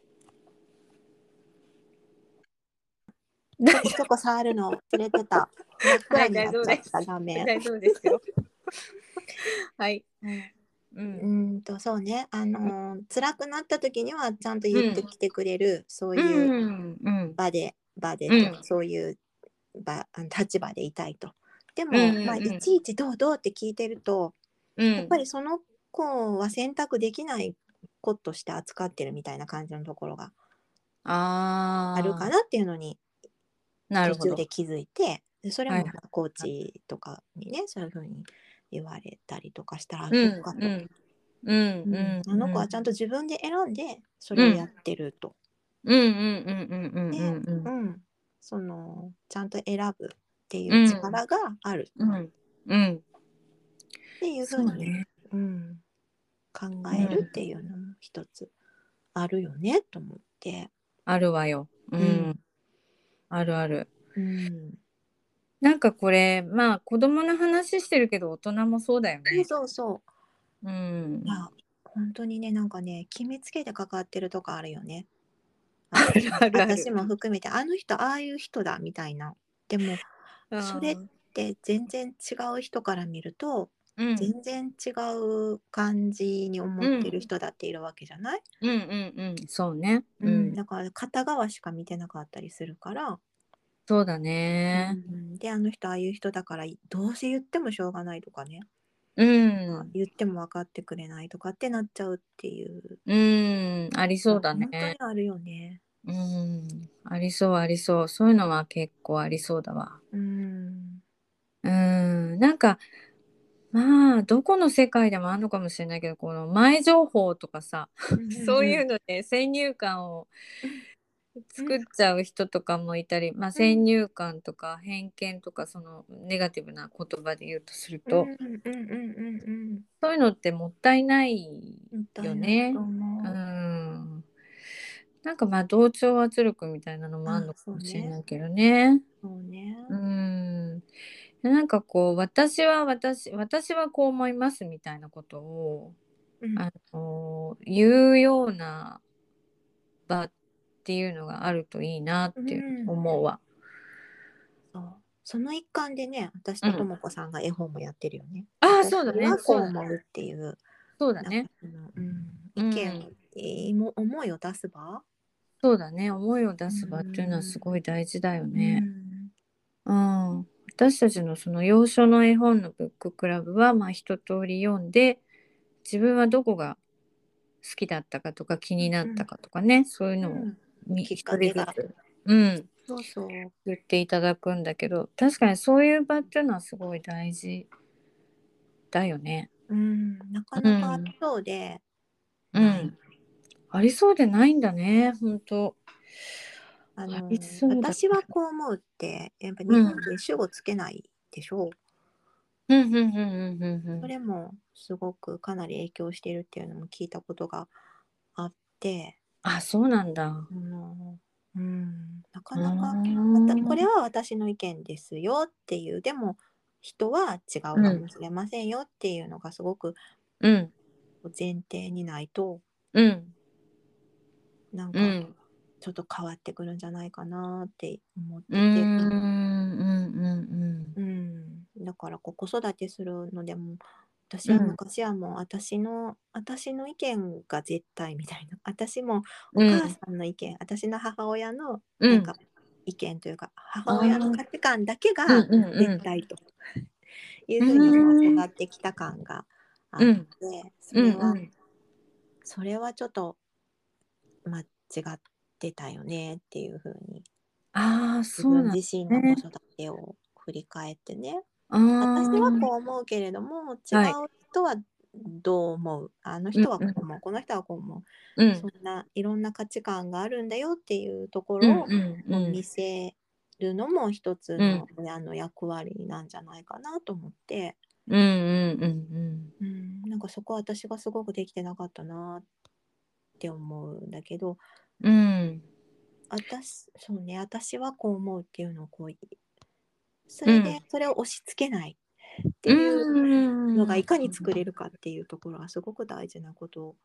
*laughs* ちょこちょこ触るの忘れてた。真っ暗になっちゃった画面。大丈夫ですよ。*laughs* はい。う。うんんとそうねあのー辛くなった時にはちゃんと言ってきてくれる、そういううん。うん。場で、場で、うんそういう場あの立場でいたいと。でも、うんうんうんまあ、いちいちどうどうって聞いてると、うん。やっぱりその子は選択できない子として扱ってるみたいな感じのところがああ。あるかなっていうのに途中で。気づいてでそれもコーチとかにね、そういうふうに言われたりとかしたら、あうんそうかと。うん。うん。うんうん。あの子はちゃんと自分で選んでそれをやってると。うん。うん。うん。うん。うん。うん。うん、そのちゃんと選ぶっていう力があるうん。うん。っていうふそううに、ね。うん、考えるっていうのも一つあるよねと思って。あるわよ。ううんん。あるある。うん、なんかこれまあ子供の話してるけど大人もそうだよね。そうそううんい。や本当にねなんかね決めつけてかかってるとこあるよね。*laughs* あるある。ある私も含めてあの人ああいう人だみたいな。でもそれって全然違う人から見るとうん。全然違う感じに思ってる人だっているわけじゃない、うんうんうん。そうね。ううん。ん。だから片側しか見てなかったりするから、そうだね。うん。であの人ああいう人だからどうせ言ってもしょうがないとかね、うん。言っても分かってくれないとかってなっちゃうっていううん。ありそうだ本当にね。あるよね。うん。ありそうありそう。そういうのは結構ありそうだわ。うんうん。なんかまあどこの世界でもあるのかもしれないけどこの前情報とかさそういうので先入観を作っちゃう人とかもいたり、まあ、先入観とか偏見とかそのネガティブな言葉で言うとすると、そういうのってもったいないうんよねうう。ん。なんかまあ同調圧力みたいなのもあるのかもしれないけどね。そうね。うん。なんかこう私は私私はこう思いますみたいなことをうんあの言うような場っていうのがあるといいなって思うわ。そう。その一環でね、私とともこさんが絵本もやってるよね。ああそうだね。そう思うっていう、そうだね。うん、うん。意見、えーも思いを出す場、そうだね。思いを出す場っていうのはすごい大事だよね。うん、私たちのその洋書の絵本のブッククラブはまあ一通り読んで自分はどこが好きだったかとか気になったかとかね、そういううんのをみきっ一かけが。うん、そうそう。言っていただくんだけど確かにそういう場っていうのはすごい大事。だよね。うん、なかなかありそうで、うないん、ありそうでないんだね本当。あの私はこう思うって、やっぱ日本で主語つけないでしょ。う。うんうんうんうんうんうん。それもすごくかなり影響してるっていうのも聞いたことがあって、あそうなんだ。うん、なかなかうんまたこれは私の意見ですよっていうでも人は違うかもしれませんよっていうのがすごくうん。前提にないとうん。なんかうん。ちょっと変わってくるんじゃないかなって思ってて、うん。だからこう子育てするのでも私はうん。昔はもう私の、私の意見が絶対みたいな。私もおうん。母さんの意見、私の母親のうん。なんか意見というか、母親の価値観だけがうんうんうん。絶対というふうに育ってきた感があって、それは、それはちょっと間違ってたよねっていうふうにあそうなん分自身の子育てを振り返ってね。あ私はー。こう思うけれども違う人はどう思う、あの人はこう思う、この人はこう思う、うん。そんないろんな価値観があるんだよっていうとこうんろをうんうん見せるのも一つの親の役割なんじゃないかなと思って、うんうんうんうん、なんかそこは私がすごくできてなかったなって思うんだけど。うんうん。私そうね私はこう思うっていうのをこうそれうん。でそれを押し付けないっていうのがいかに作れるるかっていうところがすごく大事なこと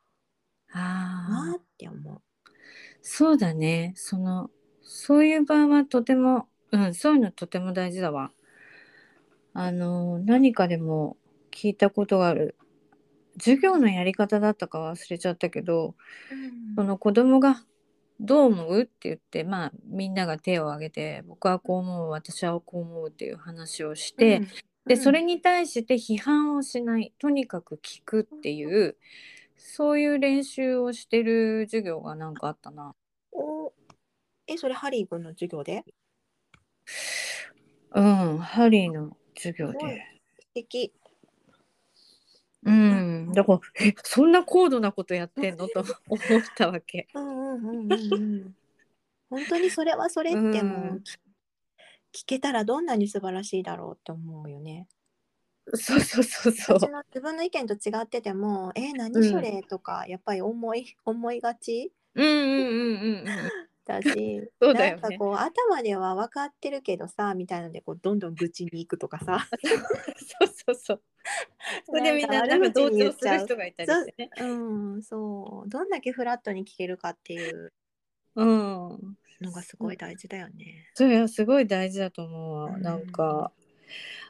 ああなって思う。そうだね。そのそういう場合はとてもうんそういうのとても大事だわ。あの何かでも聞いたことがある。授業のやり方だったか忘れちゃったけどその子供がどう思う？って言ってまあみんなが手を挙げて僕はこう思う私はこう思うっていう話をして、でそれに対して批判をしないとにかく聞くっていうそういう練習をしてる授業がなんかあったな。おえそれハリー君の授業で？うんハリーの授業で。素敵うん、だからえそんな高度なことやってんの？*laughs* と思ったわけ。うんうんうんうんうん本当にそれはそれってもう、うん聞けたらどんなに素晴らしいだろうって思うよね。そうそうそうそう。自分の意見と違ってても「え何それ?」とかやっぱり思い思いがちうんうんうんうんうん。だし *laughs* そうだよねなんかこう頭では分かってるけどさみたいなのでこうどんどん愚痴に行くとかさ *laughs* そうそうそう。*laughs* それでみんななんか同調する人がいたりしてね。うんそうどんだけフラットに聞けるかっていううん。のがすごい大事だよね。それはすごい大事だと思うわ。うんなんか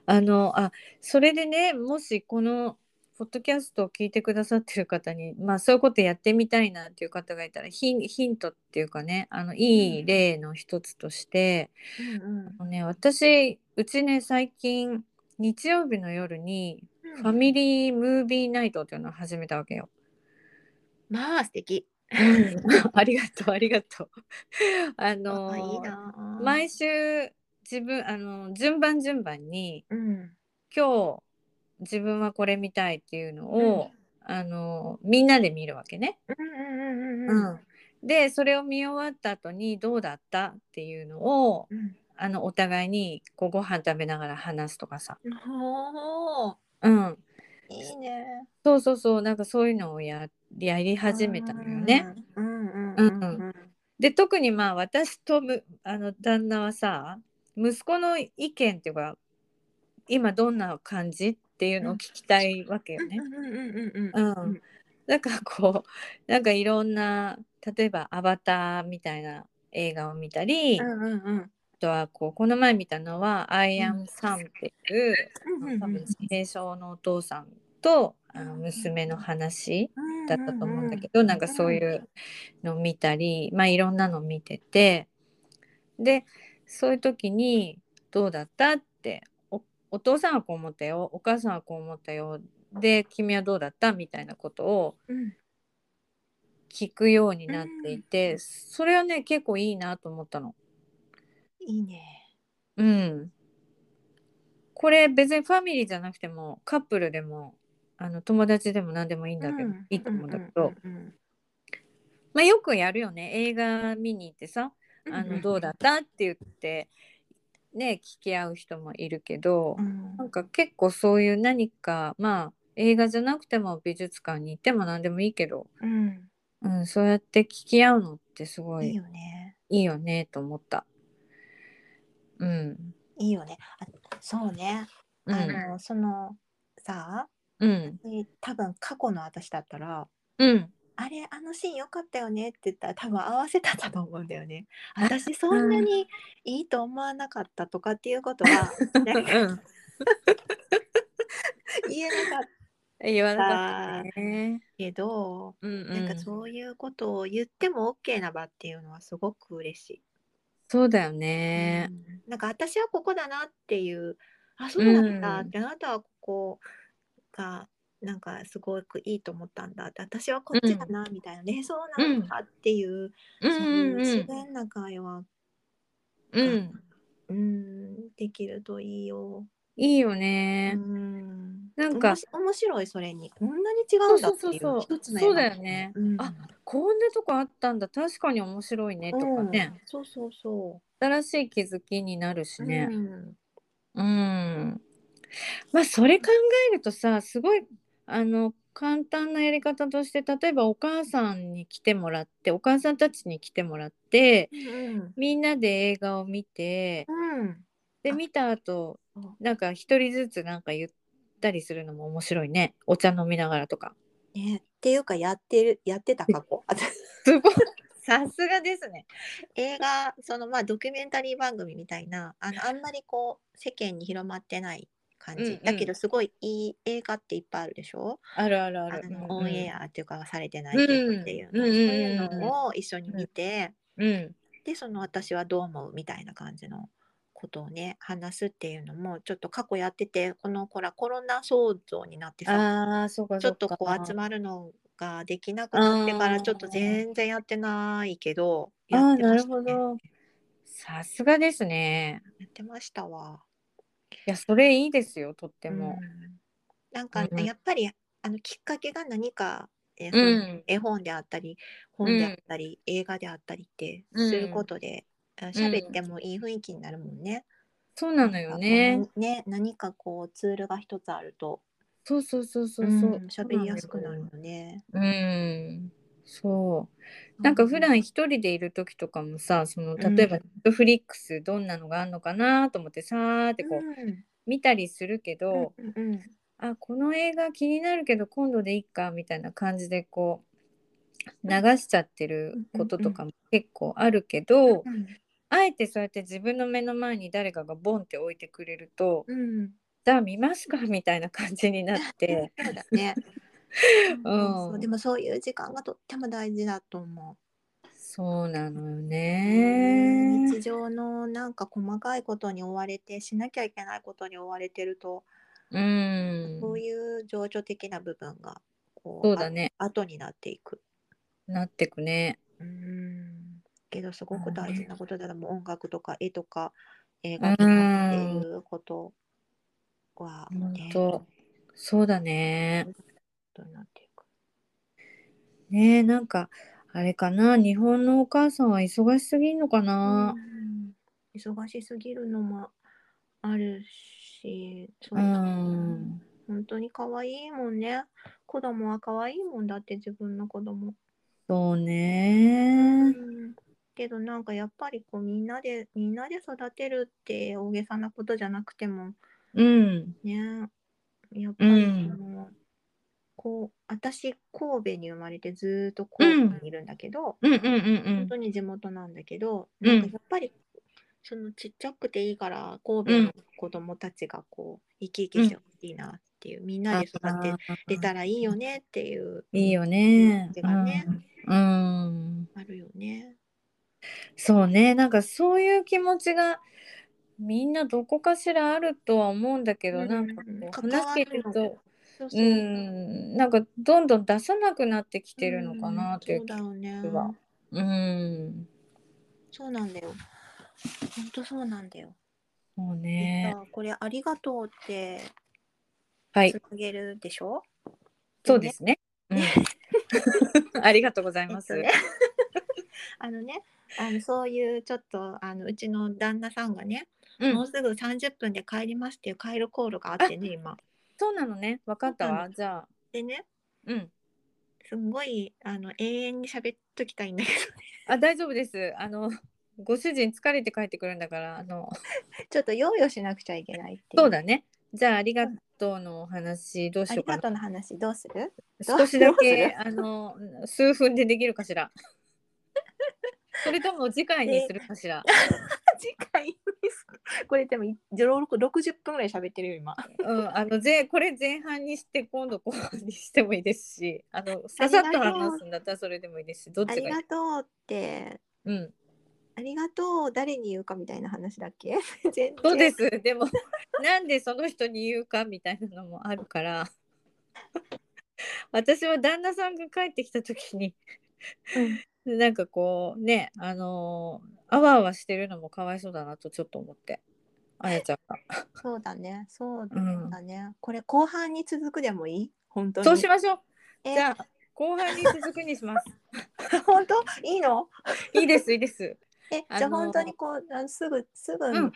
あのあそれでねもしこのポッドキャストを聞いてくださってる方にまあそういうことやってみたいなっていう方がいたらヒンヒントっていうかねあのいい例の一つとして、うんね、私うちね最近日曜日の夜にうんファミリームービーナイトっていうのを始めたわけよ。まあ素敵。*laughs* ありがとうありがとう。あの毎週自分あの順番順番にうん今日自分はこれ見たいっていうのを、あのみんなで見るわけね。うんうんうんうんうん。でそれを見終わった後にどうだったっていうのをうん。あのお互いにこうご飯食べながら話すとかさ。ほうん、ーいいね。そうそうそう。なんかそういうのをややり始めたのよね。うんうんうんうんで特にまあ私とむあの旦那はさ息子の意見っていうか今どんな感じっていうのを聞きたいわけよね。うんうんうんうんううん。ん、なん。かこうなんかいろんな例えば「アバター」みたいな映画を見たり、あうんうんうん。とはこうこの前見たのは「アイアムサン」っていう、うんうんうん多分自閉症のお父さんとあの娘の話だったと思うんだけど、なんかそういうのを見たり、まあいろんなの見ててでそういう時に「どうだった?」ってお「お父さんはこう思ったよお母さんはこう思ったよで君はどうだった?」みたいなことをうん聞くようになっていて、それはね結構いいなと思ったの。いいね。うん。これ別にファミリーじゃなくてもカップルでもあの友達でも何でもいいんだけど、いいと思うんだけど、うんうんまあよくやるよね映画見に行ってさうんあのどうだった？って言ってね聞き合う人もいるけど、うんなんか結構そういう何かまあ映画じゃなくても美術館に行っても何でもいいけど、うんうん、そうやって聞き合うのってすごいいいよね。いいよねと思った。うん。いいよね。あそうね。うん。あのそのさうん。多分過去の私だったらうん。あれあのシーン良かったよねって言ったら多分合わせたと思うんだよね。私そんなにいいと思わなかったとかっていうことは *laughs* うん *laughs* 言えなかった *laughs* 言わなかったね。けど、うんうん、なんかそういうことを言っても OK な場っていうのはすごく嬉しい。そうだよね。うんなんか私はここだなっていうあそうなんだって、あなたはここがなんかすごくいいと思ったんだって私はこっちだなみたいなね、そうなんだっていう、うんそういううん自然な会話うん。うん。うんできるといいよ。いいようね。んなんか面白いそれにこんなに違うんだっていうそうそうそうそう一つのそうだよねうんあこんなとこあったんだ確かに面白いねとかね、うんそうそうそ新しい気づきになるしう。ね。うんうん。まあそれ考えるとさすごいあの簡単なやり方として例えばお母さんに来てもらってお母さんたちに来てもらってうんみんなで映画を見てうん。あ。で見た後なんか一人ずつなんか言ったりするのも面白いね。お茶飲みながらとか。ね、っていうかやってるやってた過去。*laughs* すごい。さすがですね。映画そのまあドキュメンタリー番組みたいなあのあんまりこう世間に広まってない感じ、うんうんだけどすごいいい映画っていっぱいあるでしょ、あるあるあある。のうんオンエアっていうかされてないっていうの、うんそういうのを一緒に見て、うん。でその私はどう思うみたいな感じのことをね話すっていうのもちょっと過去やっててこのほらコロナ騒動になってさああそうかちょっ。とこう集まるのができなくなってからちょっと全然やってないけどやってましたねど。さすがですね。やってましたわ。いやそれいいですよとっても。うんなんか、うんやっぱりあのきっかけが何か、えーうそのん絵本であったり本であったり、映画であったりってうんすることであ喋ってもいい雰囲気になるもんね。そうなのよねね何かこうツールが一つあるとそうそうそうそううんそう。喋りやすくなるよね。うん。そう。なんか普段一人でいる時とかもさ、その例えばうん。ネットフリックスどんなのがあるのかなと思ってさーってこううん。見たりするけど、うんうんあこの映画気になるけど今度でいいかみたいな感じでこう流しちゃってることとかも結構あるけど、うんあえてそうやって自分の目の前に誰かがボンって置いてくれるとうん。じゃあ見ますかみたいな感じになって。*laughs* ね。うん。そうそうでもそういう時間がとっても大事だと思そうなのよう。ね。日常のなんか細かいことに追われてしなきゃいけないことに追われてると、うん。そういう情緒的な部分がこそうだね。あ後になっていく。なってくね。うん。けどすごく大事なことだと思う。音楽とか絵とか映う画とかっていうことは本ね、当。そうだね。ねえなんかあれかな日本のお母さんは忙しすぎんのかな？うん忙しすぎるのもあるし、そううん本当に可愛いもんね。子供は可愛いもんだって自分の子供。そうね。うんけどなんかやっぱりこうみんなでみんなで育てるって大げさなことじゃなくてもうんねやっぱりうんその、こう私神戸に生まれてずーっと神戸にいるんだけど、うんうんうん本当に地元なんだけど、うん。なんかやっぱりそのちっちゃくていいから神戸の子供たちがこう生き生きしてほしいなっていう、みんなで育てれたらいいよねっていういいよね。がねうん、うん。あるよね。そうね。なんかそういう気持ちがみんなどこかしらあるとは思うんだけど、うん。なんか話してるとそうそうう。んなんかどんどん出さなくなってきてるのかなっていうんそうだよね気。はうんそうなんだよ。本当そうなんだよ。そうでねさこれありがとうってはいつなげるでしょ？そうですね。うん、*laughs* ありがとうございます。えっとね *laughs* あのね、あのそういうちょっとあのうちの旦那さんがね、うんもうすぐ30分で帰りますっていう帰るコールがあってね今。そうなのね。わかったわ。じゃあ、でね、うん。すんごいあの永遠に喋っときたいんだけど、あ、大丈夫です。あの、ご主人疲れて帰ってくるんだから、あの、ちょっと用意をしなくちゃいけないって。そうだね。じゃあありがとうのお話どうしあようかな。りがとうの話どうする？少しだける？あの数分でできるかしら。それとも次回にするかしら？*laughs* 次回これでも60分ぐらい喋ってるよ今。うん、あの前これ前半にして今度後半にしてもいいですし、あのささっと話すんだったらそれでもいいですし、どっありちがいい？がとうって。うん、ありがとう。誰に言うかみたいな話だっけ？*laughs* そうです。でもなんでその人に言うかみたいなのもあるから、*laughs* 私は旦那さんが帰ってきた時にうんなんかこうね、あのーあわあわしてるのもかわいそうだなとちょっと思って、あやちゃんが。*laughs* そうだねそううんだね、これ後半に続くでもいい？本当にそうしましょう。え？じゃあ後半に続くにします。*laughs* 本当？いいの？*laughs* いいですいいです。え、あのじゃあ本当にこうあのすぐすぐうん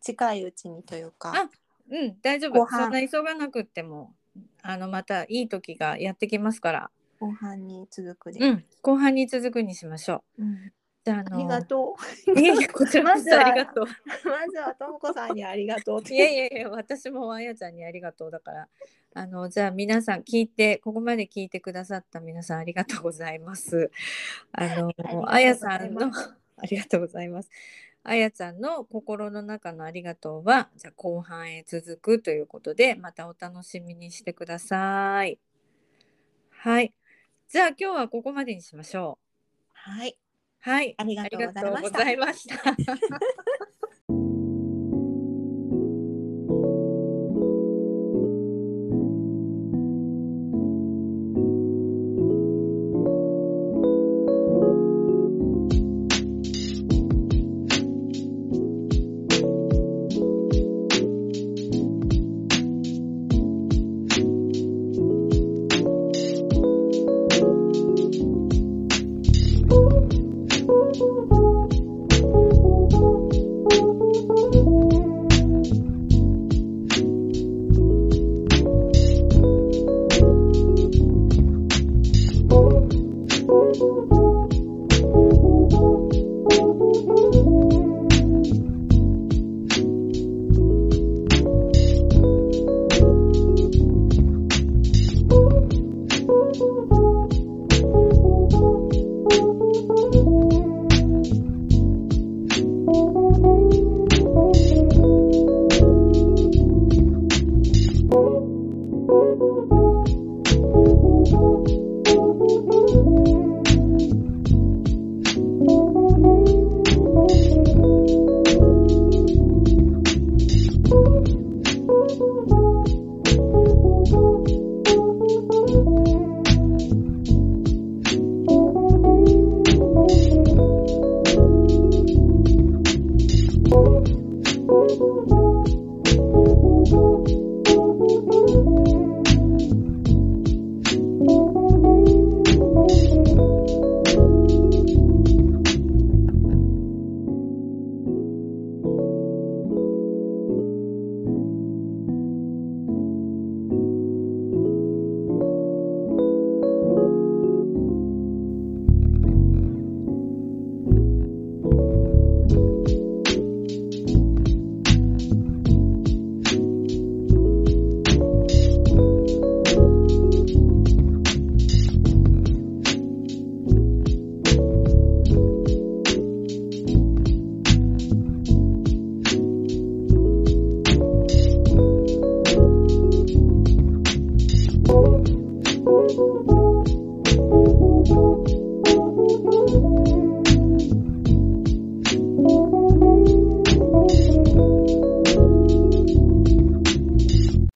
近いうちにというか、あうん大丈夫。後半そんな急がなくってもあのまたいい時がやってきますから。後半に続くで、うん後半に続くにしましょう。うんじゃああありのがといえいえこちらこまずはそありがとう。うまずはともこさんにありがとうっていやいやいや私もあやちゃんにありがとうだからあのじゃあ皆さん聞いてここまで聞いてくださった皆さんありがとうございます。あのあやがとうございますさんのありがとうございます。あやちゃ *laughs* んの心の中のありがとうはじゃあ後半へ続くということでまたお楽しみにしてください。はい。じゃあ今日はここまでにしましょう。はいはい。ありがとうございましたありがとうございました。